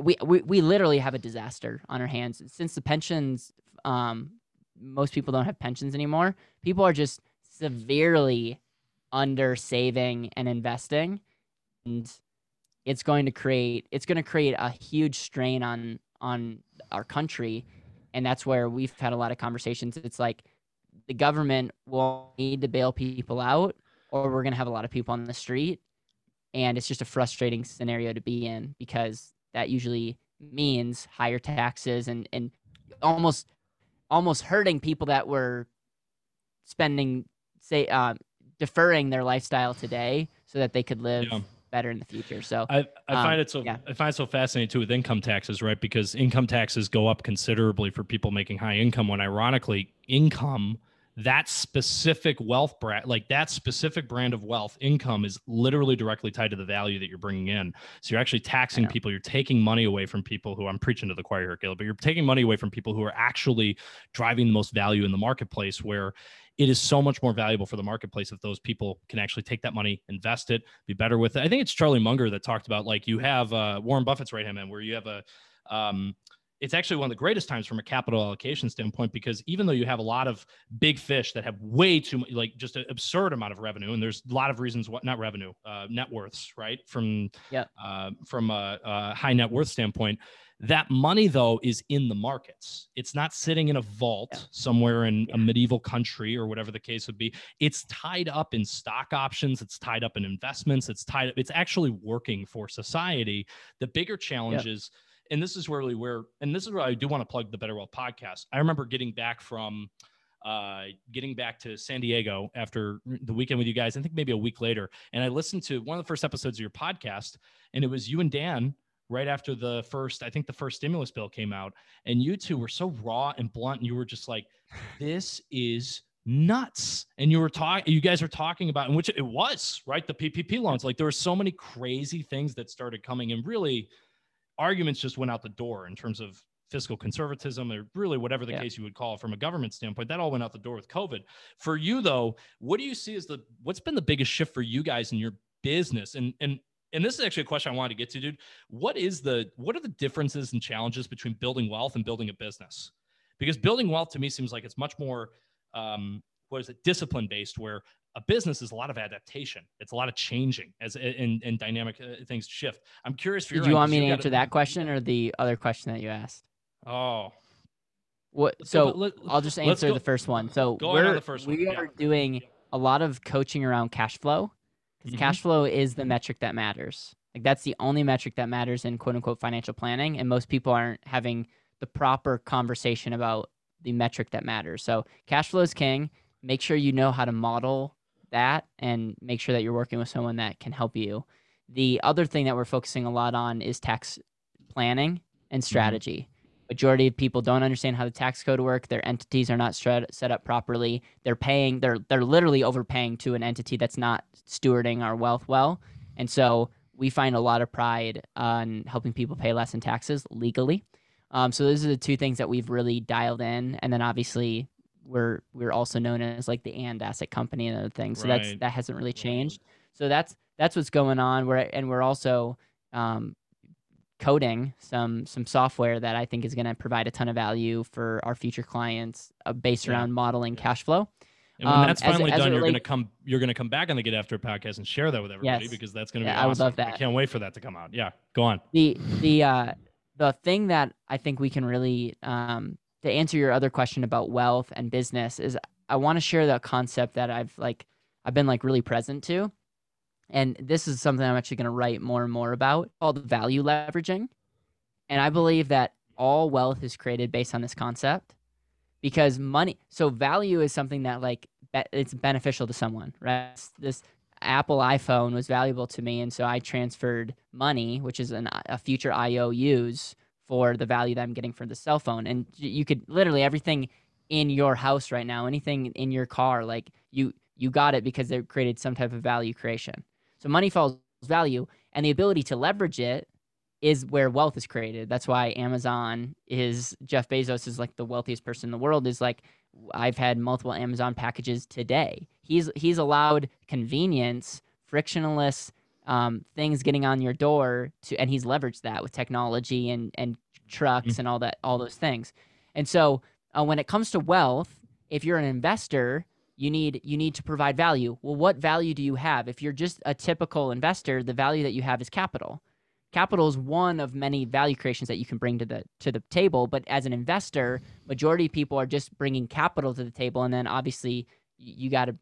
We, we we literally have a disaster on our hands since the pensions. Um, most people don't have pensions anymore. People are just severely under saving and investing, and it's going to create it's going to create a huge strain on on our country, and that's where we've had a lot of conversations. It's like the government will need to bail people out, or we're going to have a lot of people on the street, and it's just a frustrating scenario to be in because that usually means higher taxes and and almost almost hurting people that were spending say uh, deferring their lifestyle today so that they could live yeah. better in the future so i, I um, find it so yeah. i find it so fascinating too with income taxes right because income taxes go up considerably for people making high income when ironically income that specific wealth brand, like that specific brand of wealth income is literally directly tied to the value that you're bringing in. So you're actually taxing people. You're taking money away from people who I'm preaching to the choir here, Caleb, but you're taking money away from people who are actually driving the most value in the marketplace where it is so much more valuable for the marketplace if those people can actually take that money, invest it, be better with it. I think it's Charlie Munger that talked about like you have uh, Warren Buffett's right hand man, where you have a um, it's actually one of the greatest times from a capital allocation standpoint because even though you have a lot of big fish that have way too much, like just an absurd amount of revenue, and there's a lot of reasons what not revenue, uh, net worths, right? From yeah, uh, from a, a high net worth standpoint, that money though is in the markets. It's not sitting in a vault yeah. somewhere in yeah. a medieval country or whatever the case would be. It's tied up in stock options. It's tied up in investments. It's tied up. It's actually working for society. The bigger challenge yeah. is and this is really where, and this is where I do want to plug the Better Wealth podcast. I remember getting back from, uh, getting back to San Diego after the weekend with you guys. I think maybe a week later, and I listened to one of the first episodes of your podcast, and it was you and Dan right after the first, I think the first stimulus bill came out, and you two were so raw and blunt, and you were just like, "This is." nuts and you were talking you guys were talking about in which it was right the ppp loans like there were so many crazy things that started coming and really arguments just went out the door in terms of fiscal conservatism or really whatever the yeah. case you would call it from a government standpoint that all went out the door with covid for you though what do you see as the what's been the biggest shift for you guys in your business and and and this is actually a question I wanted to get to, dude. What is the what are the differences and challenges between building wealth and building a business? Because building wealth to me seems like it's much more um, what is it discipline based, where a business is a lot of adaptation. It's a lot of changing as and, and dynamic uh, things shift. I'm curious for your you want me to answer that question or the other question that you asked? Oh, What? Let's go- So let- I'll just answer go- the first one. So go we're the first one, we yeah. are doing a lot of coaching around cash flow because Mhm. cash flow is the metric that matters. Like that's the only metric that matters in quote unquote financial planning, and most people aren't having the proper conversation about the metric that matters. So cash flow is king. Make sure you know how to model that, and make sure that you're working with someone that can help you. The other thing that we're focusing a lot on is tax planning and strategy. Majority of people don't understand how the tax code work. Their entities are not set up properly. They're paying. They're they're literally overpaying to an entity that's not stewarding our wealth well. And so we find a lot of pride on helping people pay less in taxes legally. Um, so those are the two things that we've really dialed in. And then obviously we're we're also known as like the and asset company and other things. So that's that hasn't really changed. So that's that's what's going on. We're and we're also um, coding some some software that I think is going to provide a ton of value for our future clients uh, based Yeah. around modeling cash flow. and when Um, that's finally as done, you're gonna come. You're gonna come back on the Get After podcast and share that with everybody Yes. because that's gonna be Yeah, I would awesome. love that. I can't wait for that to come out. Yeah, go on. the the uh the thing that I think we can really um to answer your other question about wealth and business is I want to share the concept that I've like I've been like really present to. And this is something I'm actually going to write more and more about called value leveraging. And I believe that all wealth is created based on this concept because money so value is something that like it's beneficial to someone, right? This Apple iPhone was valuable to me, and so I transferred money, which is an, a future IOUs, for the value that I'm getting for the cell phone. And you could literally everything in your house right now, anything in your car, like you you got it because they created some type of value creation. So money follows value, and the ability to leverage it is where wealth is created. That's why Amazon is Jeff Bezos is like the wealthiest person in the world. Is like I've had multiple Amazon packages today. He's he's allowed convenience, frictionless um, things getting on your door to, and he's leveraged that with technology and and trucks and all that all those things. And so uh, when it comes to wealth, if you're an investor, you need you need to provide value. Well, what value do you have? If you're just a typical investor, the value that you have is capital. Capital is one of many value creations that you can bring to the to the table. But as an investor, majority of people are just bringing capital to the table, and then obviously you got to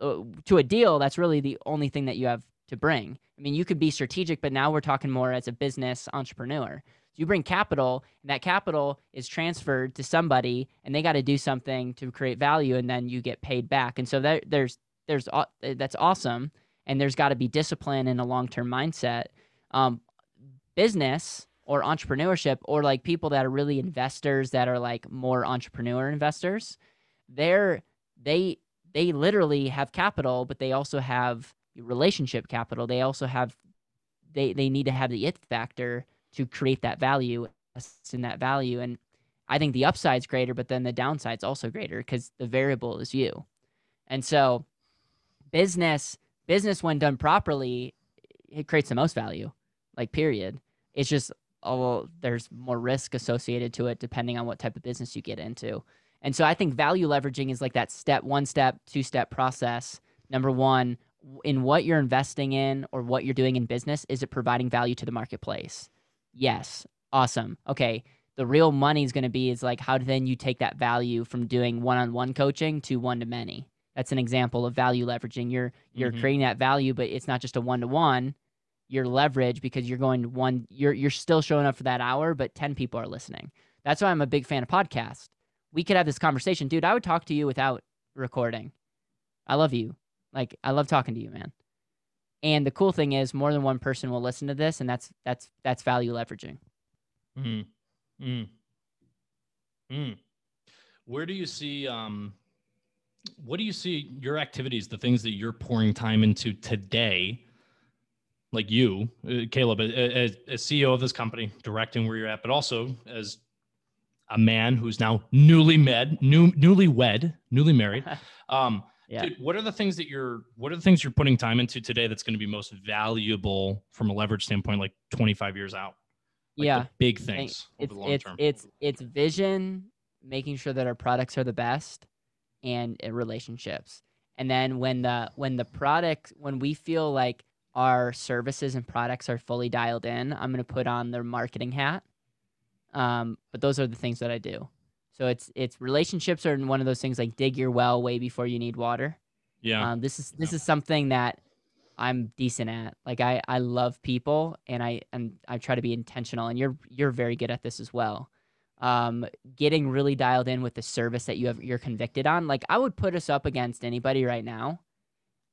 uh, to a deal. That's really the only thing that you have to bring. I mean, you could be strategic, but now we're talking more as a business entrepreneur. So you bring capital, and that capital is transferred to somebody, and they got to do something to create value, and then you get paid back. And so there, there's there's that's awesome, and there's got to be discipline and a long term mindset. Um, business or entrepreneurship, or like people that are really investors that are like more entrepreneur investors, they're they they literally have capital, but they also have relationship capital. They also have they they need to have the it factor to create that value in that value. And i think the upside's greater but then the downside's also greater because the variable is you. And so business business when done properly it creates the most value like period. It's just oh there's more risk associated to it depending on what type of business you get into. And so i think value leveraging is like that step one step two step process. Number one in what you're investing in or what you're doing in business is it providing value to the marketplace? Yes. Awesome. Okay. The real money is going to be is like how then you take that value from doing one-on-one coaching to one-to-many that's an example of value leveraging. You're you're Mhm. creating that value but it's not just a one-to-one. You're leverage because you're going to one you're you're still showing up for that hour but 10 people are listening. That's why i'm a big fan of podcasts. We could have this conversation. Dude i would talk to you without recording. I love you like i love talking to you man and the cool thing is more than one person will listen to this and that's that's that's value leveraging Mm. Mm. Mm. Where do you see um what do you see your activities, the things that you're pouring time into today? Like you, uh, Caleb, as, as CEO of this company, directing where you're at, but also as a man who's now newly med, new, newly wed, newly married. Um, Yeah. dude, what are the things that you're, what are the things you're putting time into today that's going to be most valuable from a leverage standpoint, like 25 years out? Like yeah the big things over it's the long it's term. it's it's vision making sure that our products are the best and uh, relationships And then when the when the product when we feel like our services and products are fully dialed in, I'm going to put on their marketing hat. Um, but those are the things that I do. So it's it's relationships are one of those things like dig your well way before you need water. Yeah. Um, this is this is something that I'm decent at. Like I I love people and I and I try to be intentional and you're you're very good at this as well. Um, getting really dialed in with the service that you have you're convicted on. Like I would put us up against anybody right now.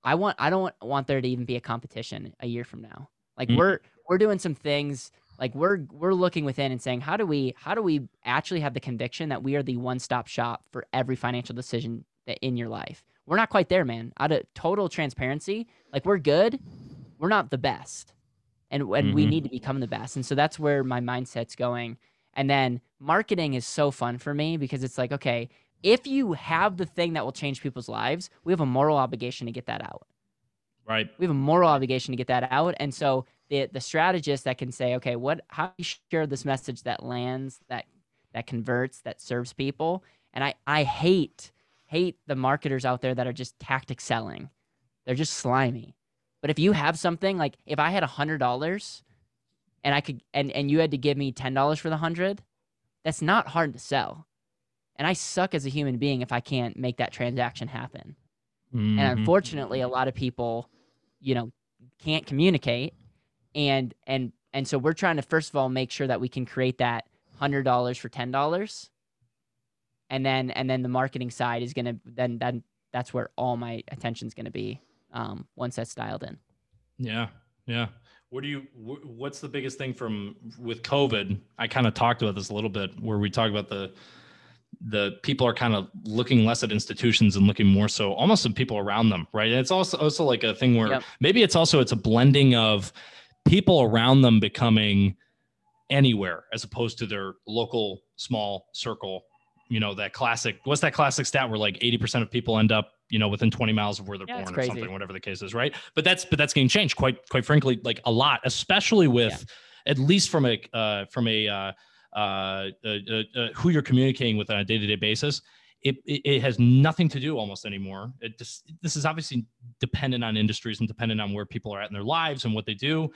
I want I don't want there to even be a competition a year from now. Like Mm. we're we're doing some things like we're we're looking within and saying how do we how do we actually have the conviction that we are the one-stop shop for every financial decision that in your life. We're not quite there, man. Out of total transparency, like we're good, we're not the best. And and we Mhm. need to become the best. And so that's where my mindset's going. And then marketing is so fun for me because it's like, okay, if you have the thing that will change people's lives, we have a moral obligation to get that out. Right. We have a moral obligation to get that out. And so the the strategist that can say, okay, what how do you share this message that lands, that that converts, that serves people? And I I hate hate the marketers out there that are just tactic selling. They're just slimy. But if you have something like if I had a hundred dollars and I could and, and you had to give me ten dollars for the hundred, that's not hard to sell. And I suck as a human being if I can't make that transaction happen. And Mhm. unfortunately, a lot of people, you know, can't communicate. And and and so we're trying to first of all make sure that we can create that hundred dollars for ten dollars. And then and then the marketing side is gonna then then that's where all my attention's gonna be um, once that's dialed in. Yeah, yeah. What do you? What's the biggest thing from with COVID? I kind of talked about this a little bit, where we talk about the the people are kind of looking less at institutions and looking more so almost at people around them, right? And it's also also like a thing where Yep. maybe it's also it's a blending of people around them becoming anywhere as opposed to their local small circle. You know that classic. What's that classic stat where like eighty percent of people end up you know within 20 miles of where they're Yeah, born or crazy. something whatever the case is right but that's but that's getting changed quite quite frankly like a lot especially with at least from a uh, from a uh, uh, uh, uh, who you're communicating with on a day-to-day basis it, it, it has nothing to do almost anymore. It just this is obviously dependent on industries and dependent on where people are at in their lives and what they do.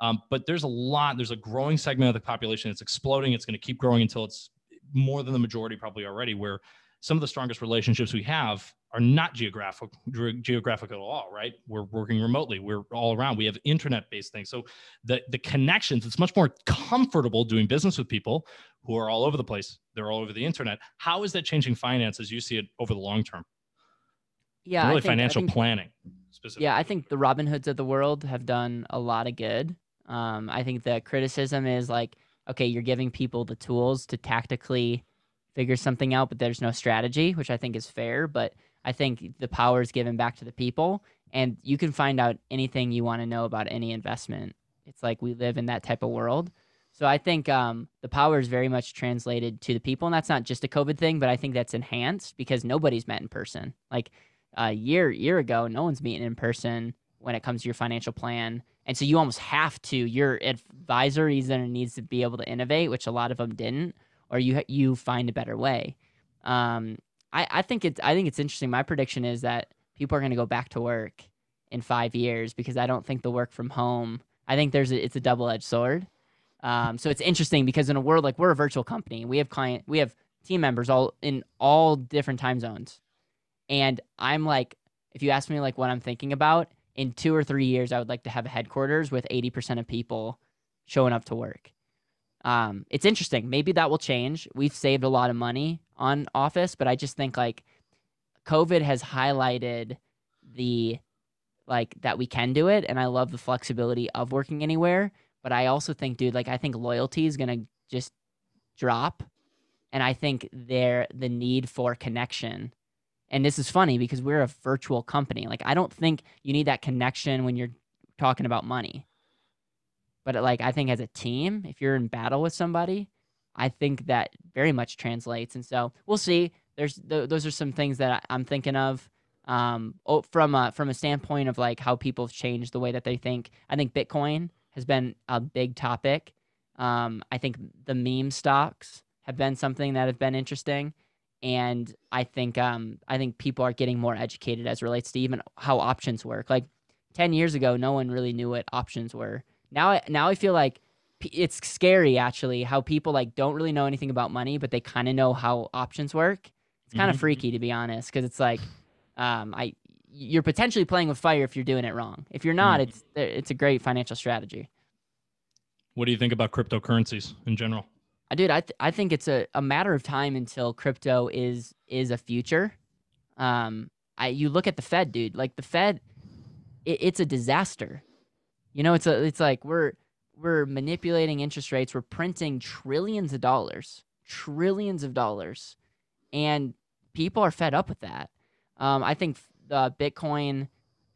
Um, but there's a lot there's a growing segment of the population that's exploding. It's going to keep growing until it's more than the majority probably already where some of the strongest relationships we have are not geographic ge- geographical at all right? We're working remotely. We're all around. We have internet based things. So the the connections it's much more comfortable doing business with people who are all over the place. They're all over the internet. How is that changing finance as you see it over the long term. Yeah, really I think, financial think- planning specifically. Yeah, I think the Robin Hoods of the world have done a lot of good. Um, I think the criticism is like, okay, you're giving people the tools to tactically figure something out, but there's no strategy, which I think is fair. But I think the power is given back to the people, and you can find out anything you want to know about any investment. It's like we live in that type of world. So I think um, the power is very much translated to the people, and that's not just a COVID thing, but I think that's enhanced because nobody's met in person. Like a year year ago, no one's meeting in person when it comes to your financial plan, and so you almost have to. Your advisor either needs to be able to innovate, which a lot of them didn't, or you you find a better way. Um, I I think it's I think it's interesting. My prediction is that people are going to go back to work in five years because I don't think the work from home. I think there's a, it's a double edged sword. Um, so it's interesting because in a world like we're a virtual company, we have client, we have team members all in all different time zones, and I'm like, if you ask me like what I'm thinking about in two or three years, I would like to have a headquarters with 80% of people showing up to work. Um, it's interesting. Maybe that will change. We've saved a lot of money on office, but I just think like COVID has highlighted the like that we can do it, and I love the flexibility of working anywhere. But I also think, dude, like I think loyalty is gonna just drop, and I think there the need for connection. And this is funny because we're a virtual company. Like I don't think you need that connection when you're talking about money. But like I think as a team, if you're in battle with somebody, I think that very much translates. And so we'll see. There's th- those are some things that I- I'm thinking of um, oh, from a from a standpoint of like how people have changed the way that they think. I think Bitcoin has been a big topic. Um, I think the meme stocks have been something that have been interesting, and I think um I think people are getting more educated as relates to even how options work. Like ten years ago, no one really knew what options were. Now, I- now I feel like it's scary actually how people like don't really know anything about money, but they kind of know how options work. It's kind of Mhm. freaky to be honest, because it's like um I you're potentially playing with fire if you're doing it wrong. If you're not, Mhm. it's it's a great financial strategy. What do you think about cryptocurrencies in general? I dude, I th- I think it's a, a matter of time until crypto is is a future. Um, I you look at the Fed, dude. Like the Fed, it, it's a disaster. You know, it's a it's like we're we're manipulating interest rates. We're printing trillions of dollars, trillions of dollars, and people are fed up with that. Um, I think the Bitcoin,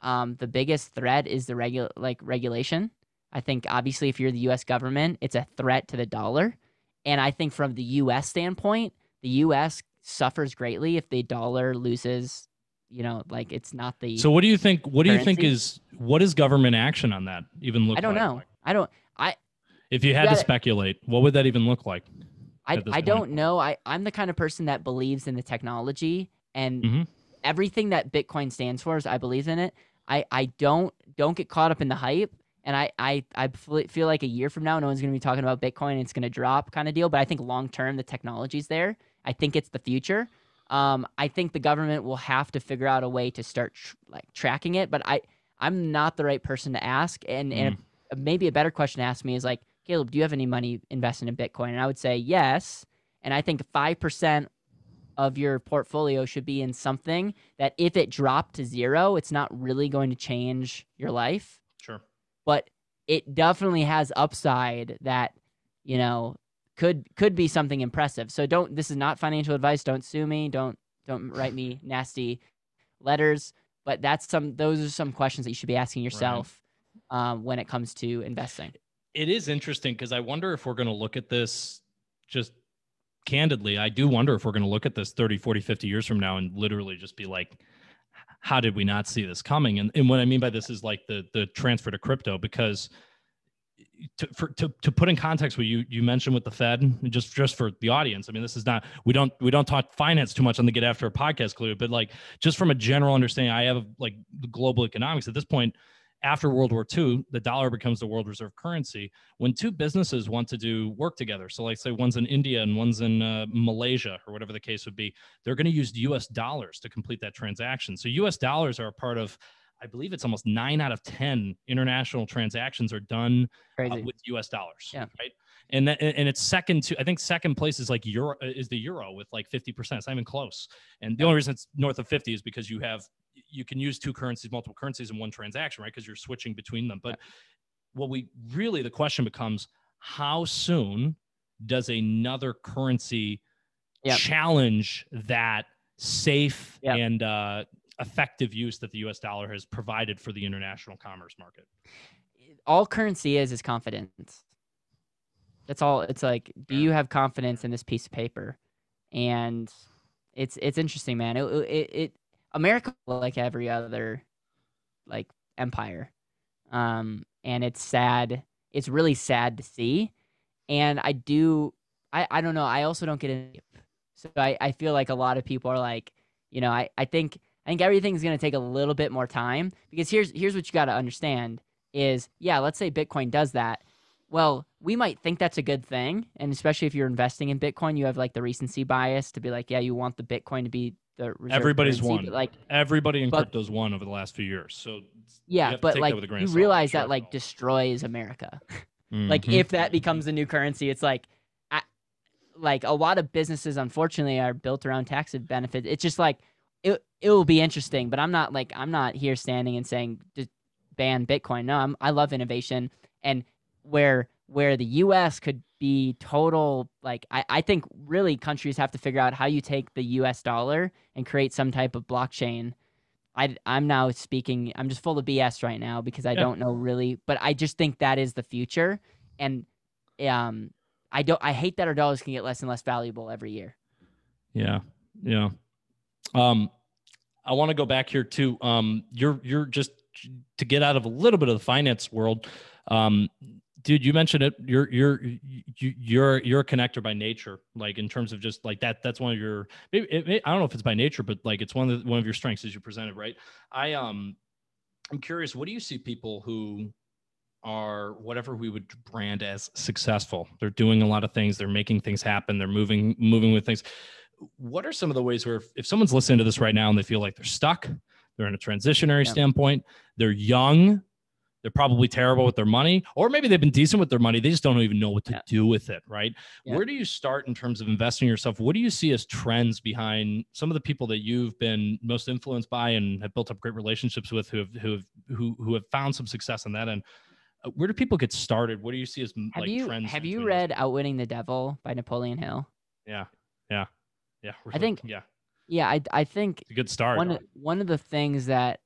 um, the biggest threat is the regu- like regulation. I think obviously if you're the U.S. government, it's a threat to the dollar. And I think from the U.S. standpoint, the U.S. suffers greatly if the dollar loses. You know, like it's not the. So what do you think? What do you think is what is government action on that even look? I don't like? know. I don't. I If you had You to gotta- speculate, what would that even look like? I, I don't know. I, I'm the kind of person that believes in the technology and Mhm. everything that Bitcoin stands for is I believe in it. I, I don't don't get caught up in the hype. And I, I, I feel feel like a year from now, no one's going to be talking about Bitcoin. And it's going to drop kind of deal. But I think long term, the technology's there. I think it's the future. Um, I think the government will have to figure out a way to start tr- like tracking it. But I, I'm not the right person to ask. And, and a- maybe a better question to ask me is like, Caleb, do you have any money invested in Bitcoin? And I would say yes. And I think 5% of your portfolio should be in something that if it dropped to zero, it's not really going to change your life. Sure. But it definitely has upside that, you know, could could be something impressive. So don't this is not financial advice. Don't sue me. Don't don't write me nasty letters. But that's some those are some questions that you should be asking yourself um, when it comes to investing. It is interesting because I wonder if we're going to look at this just candidly. I do wonder if we're going to look at this 30, 40, 50 years from now and literally just be like, how did we not see this coming? And, and what I mean by this is like the the transfer to crypto because to, for, to, to put in context what you you mentioned with the Fed, just just for the audience. I mean, this is not we don't we don't talk finance too much on the Get After It podcast, clearly, but like just from a general understanding, I have like global economics at this point. After World War II, the dollar becomes the world reserve currency. When two businesses want to do work together, so like say one's in India and one's in uh, Malaysia or whatever the case would be, they're going to use U.S. dollars to complete that transaction. So U.S. dollars are a part of, I believe it's almost nine out of ten international transactions are done uh, with U.S. dollars. Yeah. Right. And that, and it's second to I think second place is like euro uh, is the euro with like fifty percent. It's not even close. And the only reason it's north of fifty is because you have you can use two currencies, multiple currencies in one transaction, right? Because you're switching between them. But what we really the question becomes how soon does another currency Yep. challenge that safe Yep. and uh, effective use that the U.S. dollar has provided for the international commerce market? all currency is is confidence. That's all. It's like, do you have confidence in this piece of paper? And it's it's interesting, man. It it, it America like every other like empire, um, and it's sad. It's really sad to see, and I do. I I don't know. I also don't get it. So I I feel like a lot of people are like, you know, I I think I think everything's gonna take a little bit more time because here's here's what you got to understand is yeah, let's say Bitcoin does that. Well, we might think that's a good thing, and especially if you're investing in Bitcoin, you have like the recency bias to be like, yeah, you want the Bitcoin to be the reserve Everybody's currency, won. Like, Everybody in But- crypto's won over the last few years. So yeah, but like with a grain you realize that like destroys America. mm-hmm. Like if that becomes the new currency, it's like, I, like a lot of businesses, unfortunately, are built around tax benefits. It's just like it. It will be interesting, but I'm not like I'm not here standing and saying just ban Bitcoin. No, I'm, I love innovation and where where the U.S. could be total like I, I think really countries have to figure out how you take the U.S. dollar and create some type of blockchain. I, I'm now speaking. I'm just full of BS right now because I Yeah. don't know really, but I just think that is the future, and um, I don't. I hate that our dollars can get less and less valuable every year. Yeah, yeah. Um, I want to go back here too. Um, you're you're just to get out of a little bit of the finance world. Um, dude you mentioned it you're you're you, you're you're a connector by nature like in terms of just like that that's one of your maybe it, i don't know if it's by nature but like it's one of the, one of your strengths as you presented right i um i'm curious what do you see people who are whatever we would brand as successful they're doing a lot of things they're making things happen they're moving moving with things what are some of the ways where if, if someone's listening to this right now and they feel like they're stuck they're in a transitionary yeah. standpoint they're young they're probably terrible with their money, or maybe they've been decent with their money. They just don't even know what to yeah. do with it, right? Yeah. Where do you start in terms of investing yourself? What do you see as trends behind some of the people that you've been most influenced by and have built up great relationships with, who have who have who, who have found some success in that end? Uh, where do people get started? What do you see as have like you, trends? Have you read those? Outwitting the Devil by Napoleon Hill? Yeah, yeah, yeah. I think yeah, yeah. I I think it's a good start. One one of the things that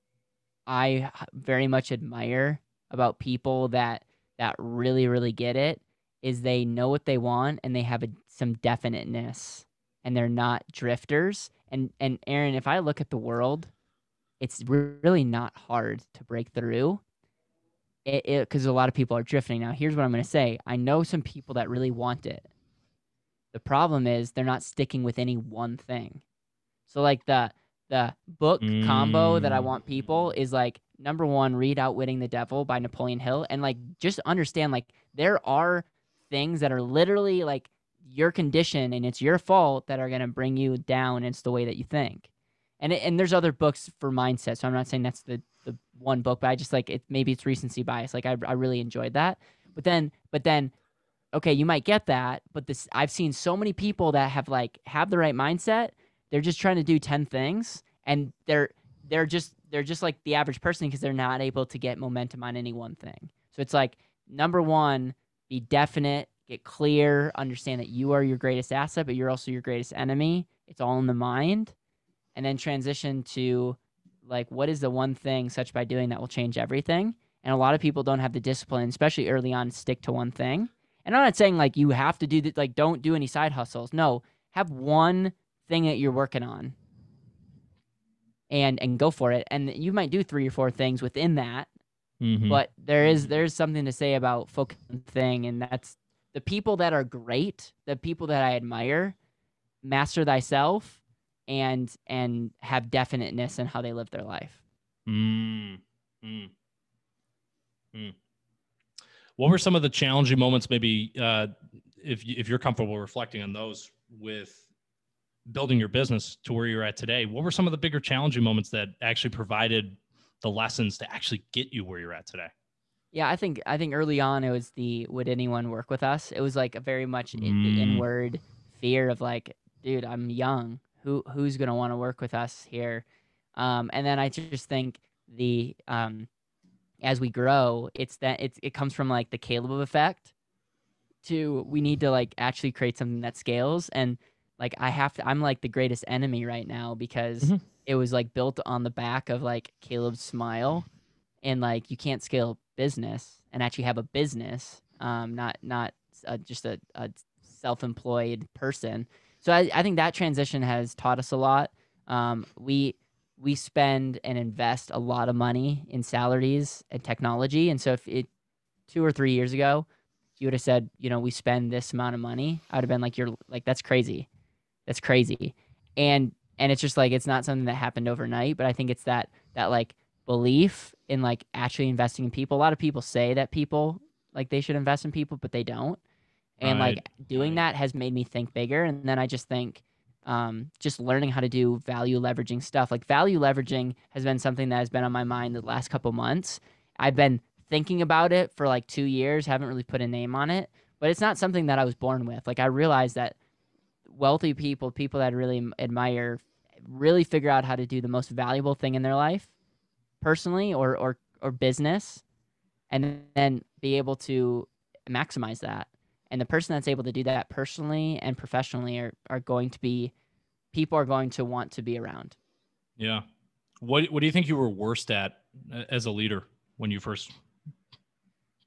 I very much admire about people that that really really get it is they know what they want and they have a, some definiteness and they're not drifters and and Aaron if I look at the world it's really not hard to break through it because a lot of people are drifting now here's what I'm going to say I know some people that really want it the problem is they're not sticking with any one thing so like the the book mm. combo that I mm. want people is like number one, read Outwitting the Devil by Napoleon Hill, and like just understand like there are things that are literally like your condition and it's your fault that are gonna bring you down. it's the way that you think, and it, and there's other books for mindset. So I'm not saying that's the the one book, but I just like it. Maybe it's recency bias. Like I I really enjoyed that, but then but then. Okay, you might get that, but this I've seen so many people that have like have the right mindset, they're just trying to do 10 things and they're they're just they're just like the average person because they're not able to get momentum on any one thing. So it's like number 1, be definite, get clear, understand that you are your greatest asset, but you're also your greatest enemy. It's all in the mind. And then transition to like what is the one thing such by doing that will change everything? And a lot of people don't have the discipline, especially early on, stick to one thing. And I'm not saying like you have to do that, like don't do any side hustles. No, have one thing that you're working on and and go for it and you might do three or four things within that mm-hmm. but there is there's something to say about focusing thing and that's the people that are great the people that i admire master thyself and and have definiteness in how they live their life mm. Mm. Mm. What were some of the challenging moments maybe uh, if, if you're comfortable reflecting on those with building your business to where you're at today, what were some of the bigger challenging moments that actually provided the lessons to actually get you where you're at today? Yeah, I think I think early on it was the would anyone work with us? It was like a very much mm. the inward fear of like, dude, I'm young. Who who's gonna want to work with us here? Um, and then I just think the um, as we grow, it's that it's it comes from like the Caleb effect to we need to like actually create something that scales. And like I have to I'm like the greatest enemy right now because mm-hmm. it was like built on the back of like Caleb's smile. And like you can't scale business and actually have a business um not not uh, just a, a self-employed person. So I, I think that transition has taught us a lot. Um we we spend and invest a lot of money in salaries and technology and so if it two or three years ago you would have said you know we spend this amount of money i would have been like you're like that's crazy that's crazy. And and it's just like it's not something that happened overnight, but I think it's that that like belief in like actually investing in people. A lot of people say that people like they should invest in people, but they don't. And right. like doing that has made me think bigger. And then I just think um, just learning how to do value leveraging stuff. Like value leveraging has been something that has been on my mind the last couple months. I've been thinking about it for like two years, haven't really put a name on it, but it's not something that I was born with. Like I realized that wealthy people, people that I really admire, really figure out how to do the most valuable thing in their life, personally or or or business, and then be able to maximize that. And the person that's able to do that personally and professionally are, are going to be people are going to want to be around. Yeah. What what do you think you were worst at uh, as a leader when you first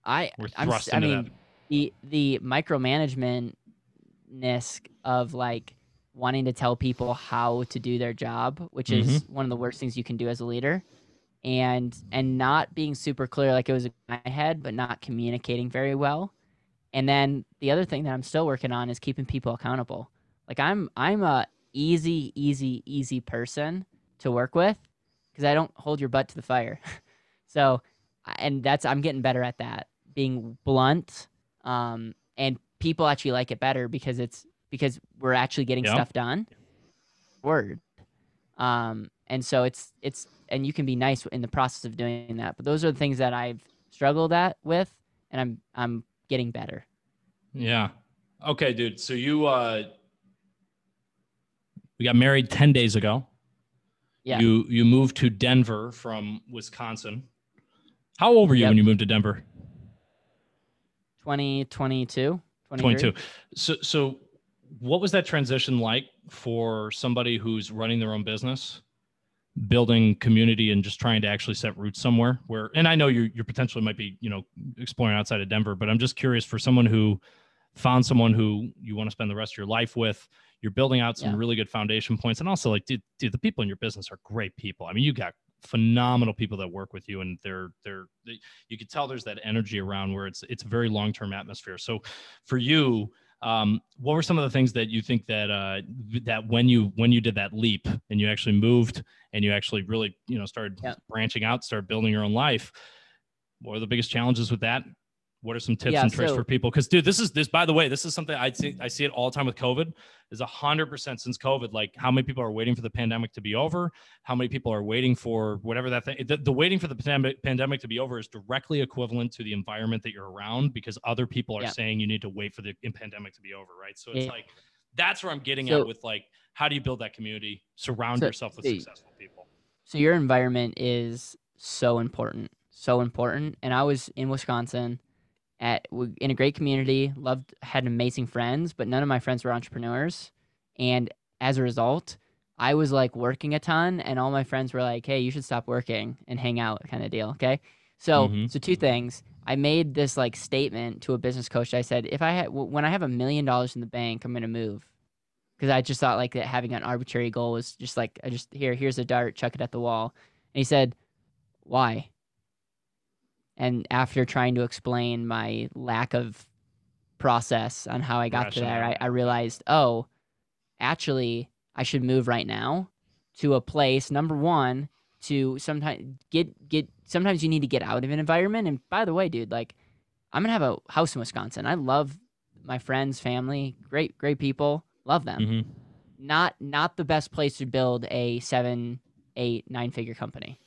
I were thrust I'm, into I mean, that? The the micromanagement of like wanting to tell people how to do their job, which mm-hmm. is one of the worst things you can do as a leader. and and not being super clear like it was in my head but not communicating very well and then the other thing that i'm still working on is keeping people accountable. Like i'm i'm a easy easy easy person to work with because i don't hold your butt to the fire. So and that's i'm getting better at that being blunt um, and people actually like it better because it's because we're actually getting stuff done. Word. Um, and so it's it's and you can be nice in the process of doing that but those are the things that i've struggled at with and i'm i'm getting better Yeah. Okay, dude. So you uh we got married 10 days ago. Yeah. You you moved to Denver from Wisconsin. How old were you Yep. when you moved to Denver? 2022 23? 22. So so what was that transition like for somebody who's running their own business, building community and just trying to actually set roots somewhere where and I know you you potentially might be, you know, exploring outside of Denver, but I'm just curious for someone who found someone who you want to spend the rest of your life with, you're building out some Yeah. really good foundation points and also like dude, dude, the people in your business are great people. I mean, you got phenomenal people that work with you and they're they're they, you could tell there's that energy around where it's it's a very long-term atmosphere. So for you, um, what were some of the things that you think that uh, that when you when you did that leap and you actually moved and you actually really you know started Yeah. branching out, started building your own life? What were the biggest challenges with that? What are some tips Yeah, and tricks so- for people? Because dude, this is this by the way, this is something I see I see it all the time with COVID. Is a hundred percent since COVID. Like how many people are waiting for the pandemic to be over? How many people are waiting for whatever that thing? The, the waiting for the pandemic pandemic to be over is directly equivalent to the environment that you're around because other people are Yeah. saying you need to wait for the pandemic to be over, right? So it's Yeah. like that's where I'm getting So- at with like how do you build that community? Surround So, yourself with successful people. so your environment is so important so important and i was in wisconsin at in a great community loved had amazing friends but none of my friends were entrepreneurs. And as a result i was like working a ton and all my friends were like hey you should stop working and hang out kind of deal okay? So Mhm. so two things. I made this like statement to a business coach. I said if i had when i have a million dollars in the bank i'm going to move. Because i just thought like that having an arbitrary goal was just like i just here here's a dart chuck it at the wall. And he said why and after trying to explain my lack of process on how I got to there, I, I realized, oh, actually, I should move right now to a place. Number one, to sometimes get get. Sometimes you need to get out of an environment. And by the way, dude, like I'm gonna have a house in Wisconsin. I love my friends, family, great, great people, love them. Mhm. Not not the best place to build a seven, eight, nine figure company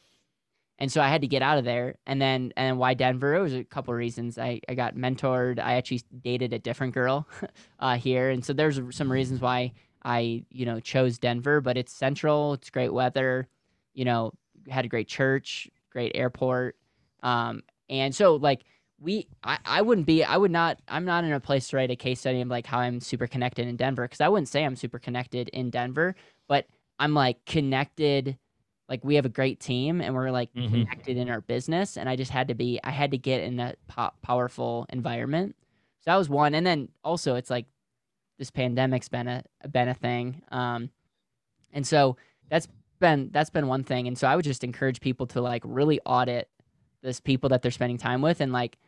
and so I had to get out of there. And then and why Denver? It was a couple of reasons. I, I got mentored. I actually dated a different girl uh, here, and so there's some reasons why I you know chose Denver. But it's central. It's great weather. You know, had a great church, great airport, um, and so like we I, I wouldn't be I would not I'm not in a place to write a case study of like how I'm super connected in Denver because I wouldn't say I'm super connected in Denver, but I'm like connected like we have a great team and we're like Mhm. connected in our business and i just had to be i had to get in that po- powerful environment so that was one and then also it's like this pandemic's been a been a thing um and so that's been that's been one thing and so i would just encourage people to like really audit this people that they're spending time with and like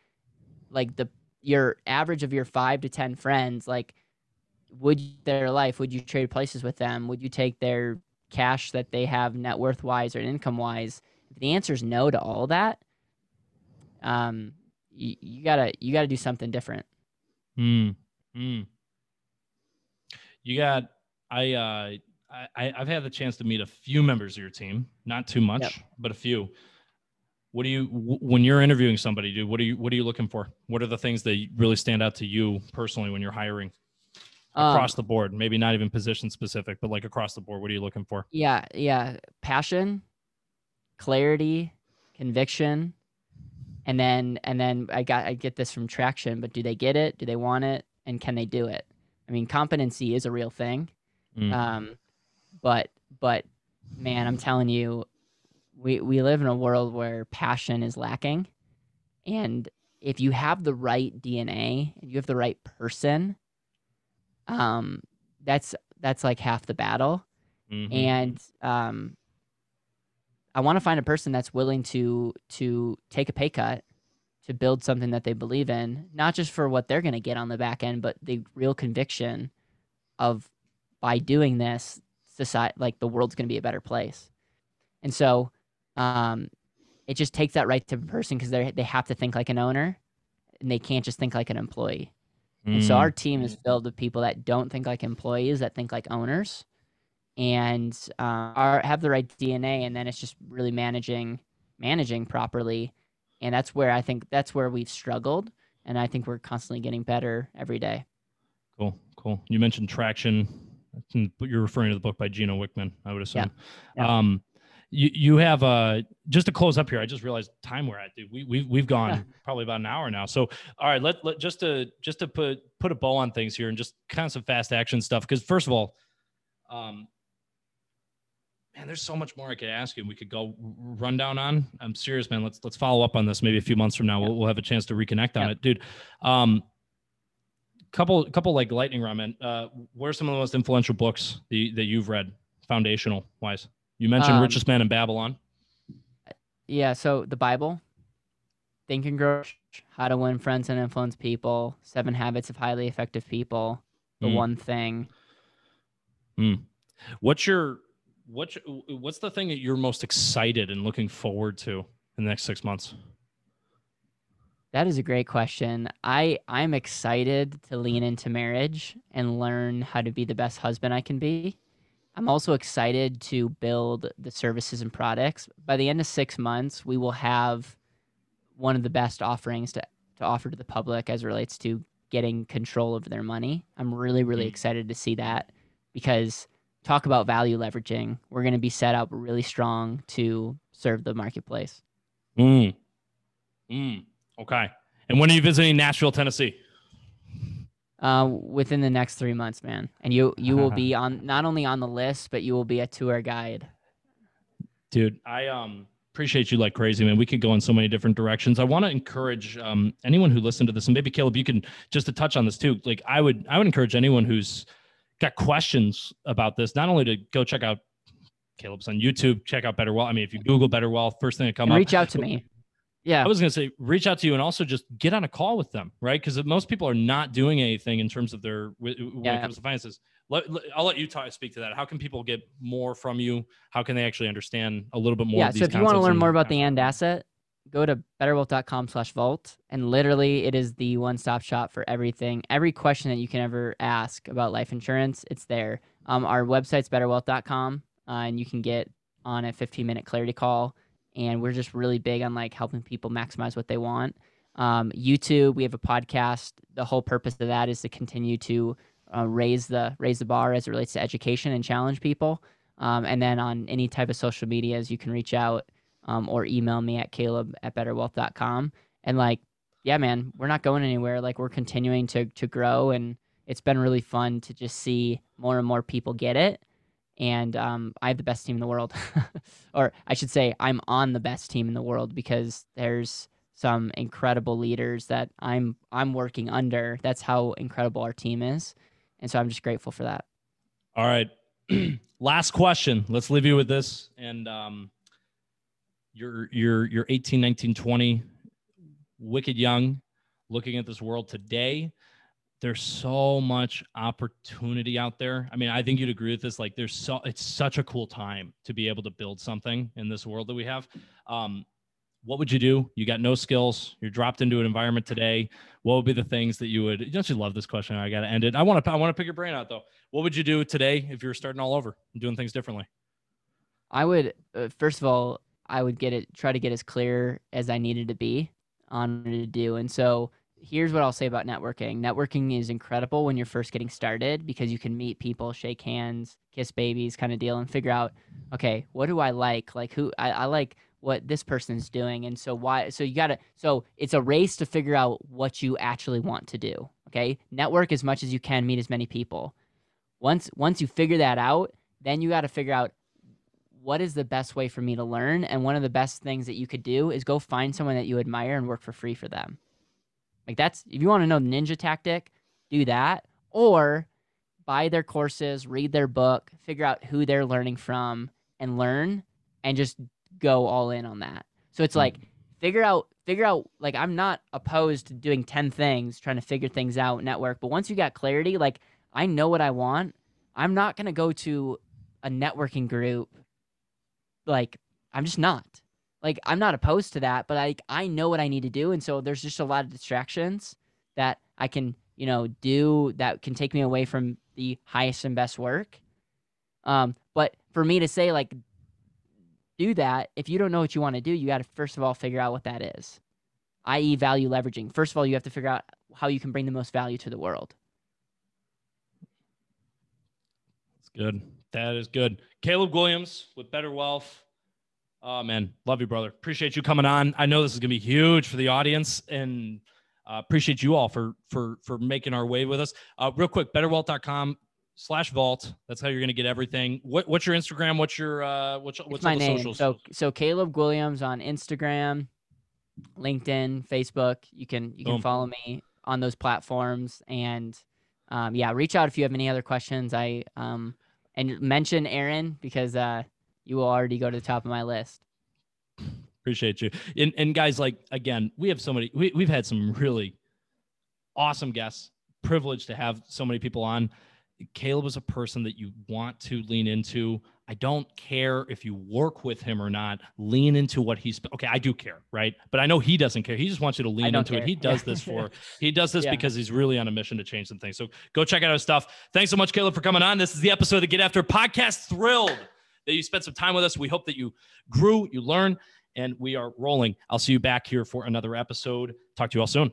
like the your average of your five to ten friends like would their life would you trade places with them would you take their cash that they have net worth wise or income wise if the answer is no to all that um you, you gotta you gotta do something different Mm. Mm. You got I uh I I've had the chance to meet a few members of your team, not too much, Yep. but a few. What do you when you're interviewing somebody, dude? What are you what are you looking for? What are the things that really stand out to you personally when you're hiring Um, across the board? Maybe not even position specific, but like across the board. What are you looking for? yeah yeah passion clarity conviction and then and then i got i get this from traction but do they get it do they want it and can they do it i mean competency is a real thing Mm. um but but man i'm telling you we we live in a world where passion is lacking and if you have the right dna and you have the right person um that's that's like half the battle Mhm. and um I want to find a person that's willing to to take a pay cut to build something that they believe in, not just for what they're going to get on the back end, but the real conviction of by doing this, society like the world's going to be a better place. And so, um, it just takes that right to person because they they have to think like an owner, and they can't just think like an employee. And so Mm. our team is filled with people that don't think like employees, that think like owners, and uh, are have the right DNA. And then it's just really managing managing properly, and that's where I think that's where we've struggled, and I think we're constantly getting better every day. Cool, cool. You mentioned traction. You're referring to the book by Gino Wickman, I would assume. Yeah. Um, you you have uh just to close up here. I just realized time we're at, dude. We we we've gone probably about an hour now. So all right, let, let just to just to put put a bow on things here and just kind of some fast action stuff. Because first of all, um, man, there's so much more I could ask you. and We could go run down on. I'm serious, man. Let's let's follow up on this maybe a few months from now. We'll, we'll have a chance to reconnect on Yeah. it, dude. Um, couple couple like lightning round, man. Uh, what are some of the most influential books that, you, that you've read, foundational wise? You mentioned Um, Richest Man in Babylon. Yeah, so the Bible, Think and Grow Rich, How to Win Friends and Influence People, Seven Habits of Highly Effective People, The Mm. One Thing. What's your what's what's the thing that you're most excited and looking forward to in the next six months? That is a great question. I I'm excited to lean into marriage and learn how to be the best husband I can be. I'm also excited to build the services and products. By the end of 6 months, we will have one of the best offerings to to offer to the public as it relates to getting control over their money. I'm really really Mm. excited to see that because talk about value leveraging. We're going to be set up really strong to serve the marketplace. Mm. Mm. Okay. And when are you visiting Nashville, Tennessee? Uh, within the next three months, man, and you you will be on not only on the list, but you will be a tour guide. Dude, I um appreciate you like crazy, man. We could go in so many different directions. I want to encourage um anyone who listened to this, and maybe Caleb, you can just to touch on this too. Like I would I would encourage anyone who's got questions about this, not only to go check out Caleb's on YouTube, check out Better Wealth. I mean, if you Google Better Wealth, first thing that come And up. reach out to me. Yeah, I was going to say, reach out to you and also just get on a call with them, right? Because most people are not doing anything in terms of their when Yeah. it comes to finances. Let, let- I'll let you talk, speak to that. How can people get more from you? How can they actually understand a little bit more? yeah. So if you want to learn more about the end asset, go to betterwealth.com/vault, and literally it is the one-stop shop for everything. Every question that you can ever ask about life insurance, it's there. Um, our website's betterwealth.com, uh, and you can get on a 15-minute clarity call. And we're just really big on like helping people maximize what they want. Um, YouTube, we have a podcast. The whole purpose of that is to continue to uh, raise the raise the bar as it relates to education and challenge people. Um, and then on any type of social medias, you can reach out um, or email me at caleb at betterwealth.com. And like, yeah, man, we're not going anywhere. Like we're continuing to to grow, and it's been really fun to just see more and more people get it. And um, I have the best team in the world, or I should say, I'm on the best team in the world because there's some incredible leaders that I'm I'm working under. That's how incredible our team is, and so I'm just grateful for that. All right. Last question. Let's leave you with this. And um, you're you're you're 18, 19, 20, wicked young, looking at this world today. There's so much opportunity out there. I mean, I think you'd agree with this. Like, there's so it's such a cool time to be able to build something in this world that we have. Um, what would you do? You got no skills. You're dropped into an environment today. What would be the things that you would? Don't you love this question? I got to end it. I want to. I want to pick your brain out though. What would you do today if you were starting all over and doing things differently? I would uh, first of all, I would get it try to get as clear as I needed to be on to do. And so here's what I'll say about networking. Networking is incredible when you're first getting started because you can meet people, shake hands, kiss babies kind of deal and figure out, okay, what do I like? Like who I, I like what this person's doing. And so why so you gotta so it's a race to figure out what you actually want to do. Okay. Network as much as you can, meet as many people. Once once you figure that out, then you gotta figure out what is the best way for me to learn? And one of the best things that you could do is go find someone that you admire and work for free for them. Like that's if you want to know ninja tactic, do that. Or buy their courses, read their book, figure out who they're learning from, and learn and just go all in on that. So it's hmm. like figure out figure out like I'm not opposed to doing 10 things, trying to figure things out, network, but once you got clarity, like I know what I want, I'm not going to go to a networking group like I'm just not. Like I'm not opposed to that, but I I know what I need to do and so there's just a lot of distractions that I can, you know, do that can take me away from the highest and best work. Um but for me to say like do that, if you don't know what you want to do, you got to first of all figure out what that is, i.e., value leveraging. First of all, you have to figure out how you can bring the most value to the world. That's good. That is good. Caleb Williams with Better Wealth. Oh man, love you, brother. Appreciate you coming on. I know this is gonna be huge for the audience, and uh, appreciate you all for for for making our way with us. Uh, real quick, betterwealth.com slash vault. That's how you're going to get everything. What, what's your Instagram? What's your uh, what's what's my name? Socials? So so Caleb Williams on Instagram, LinkedIn, Facebook. You can you can Boom. follow me on those platforms and um, yeah, reach out if you have any other questions. I um and mention Aaron because uh, you will already go to the top of my list. Appreciate you. And and guys, like again, we have so many. We, we've had some really awesome guests. Privileged to have so many people on. Caleb is a person that you want to lean into. I don't care if you work with him or not. Lean into what he's okay. I do care, right? But I know he doesn't care. He just wants you to lean into care. it. He does this for. He does this yeah. because he's really on a mission to change some things. So go check out his stuff. Thanks so much, Caleb, for coming on. This is the episode of the Get After podcast. Thrilled that you spent some time with us. We hope that you grew, you learned, and we are rolling. I'll see you back here for another episode. Talk to you all soon.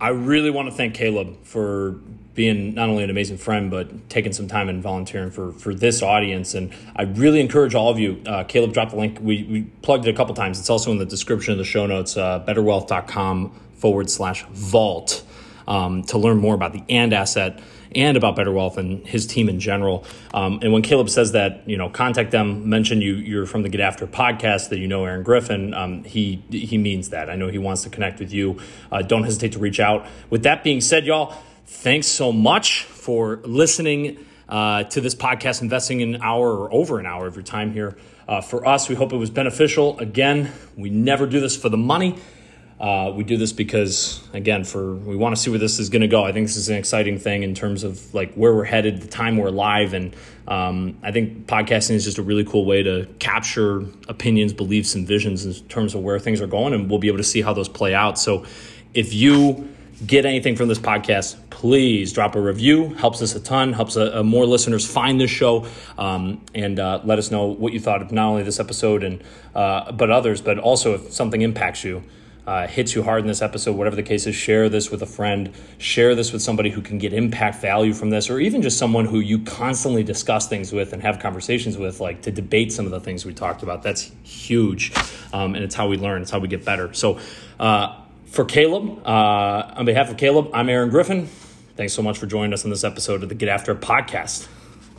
I really want to thank Caleb for being not only an amazing friend, but taking some time and volunteering for, for this audience. And I really encourage all of you. Uh, Caleb dropped the link. We, we plugged it a couple times. It's also in the description of the show notes, uh, betterwealth.com forward slash vault um, to learn more about the and asset and about Better Wealth and his team in general. Um, and when Caleb says that, you know, contact them, mention you you're from the Get After podcast, that you know Aaron Griffin. Um, he he means that. I know he wants to connect with you. Uh, don't hesitate to reach out. With that being said, y'all, thanks so much for listening. Uh, to this podcast, investing an hour or over an hour of your time here. Uh, for us, we hope it was beneficial. Again, we never do this for the money. Uh, we do this because, again, for we want to see where this is going to go. I think this is an exciting thing in terms of like where we're headed, the time we're live, and um, I think podcasting is just a really cool way to capture opinions, beliefs, and visions in terms of where things are going, and we'll be able to see how those play out. So, if you get anything from this podcast, please drop a review. Helps us a ton. Helps a, a more listeners find this show, um, and uh, let us know what you thought of not only this episode and uh, but others, but also if something impacts you uh, hits you hard in this episode, whatever the case is, share this with a friend, share this with somebody who can get impact value from this, or even just someone who you constantly discuss things with and have conversations with, like to debate some of the things we talked about. That's huge. Um, and it's how we learn, it's how we get better. So, uh, for Caleb, uh, on behalf of Caleb, I'm Aaron Griffin. Thanks so much for joining us in this episode of the Get After podcast.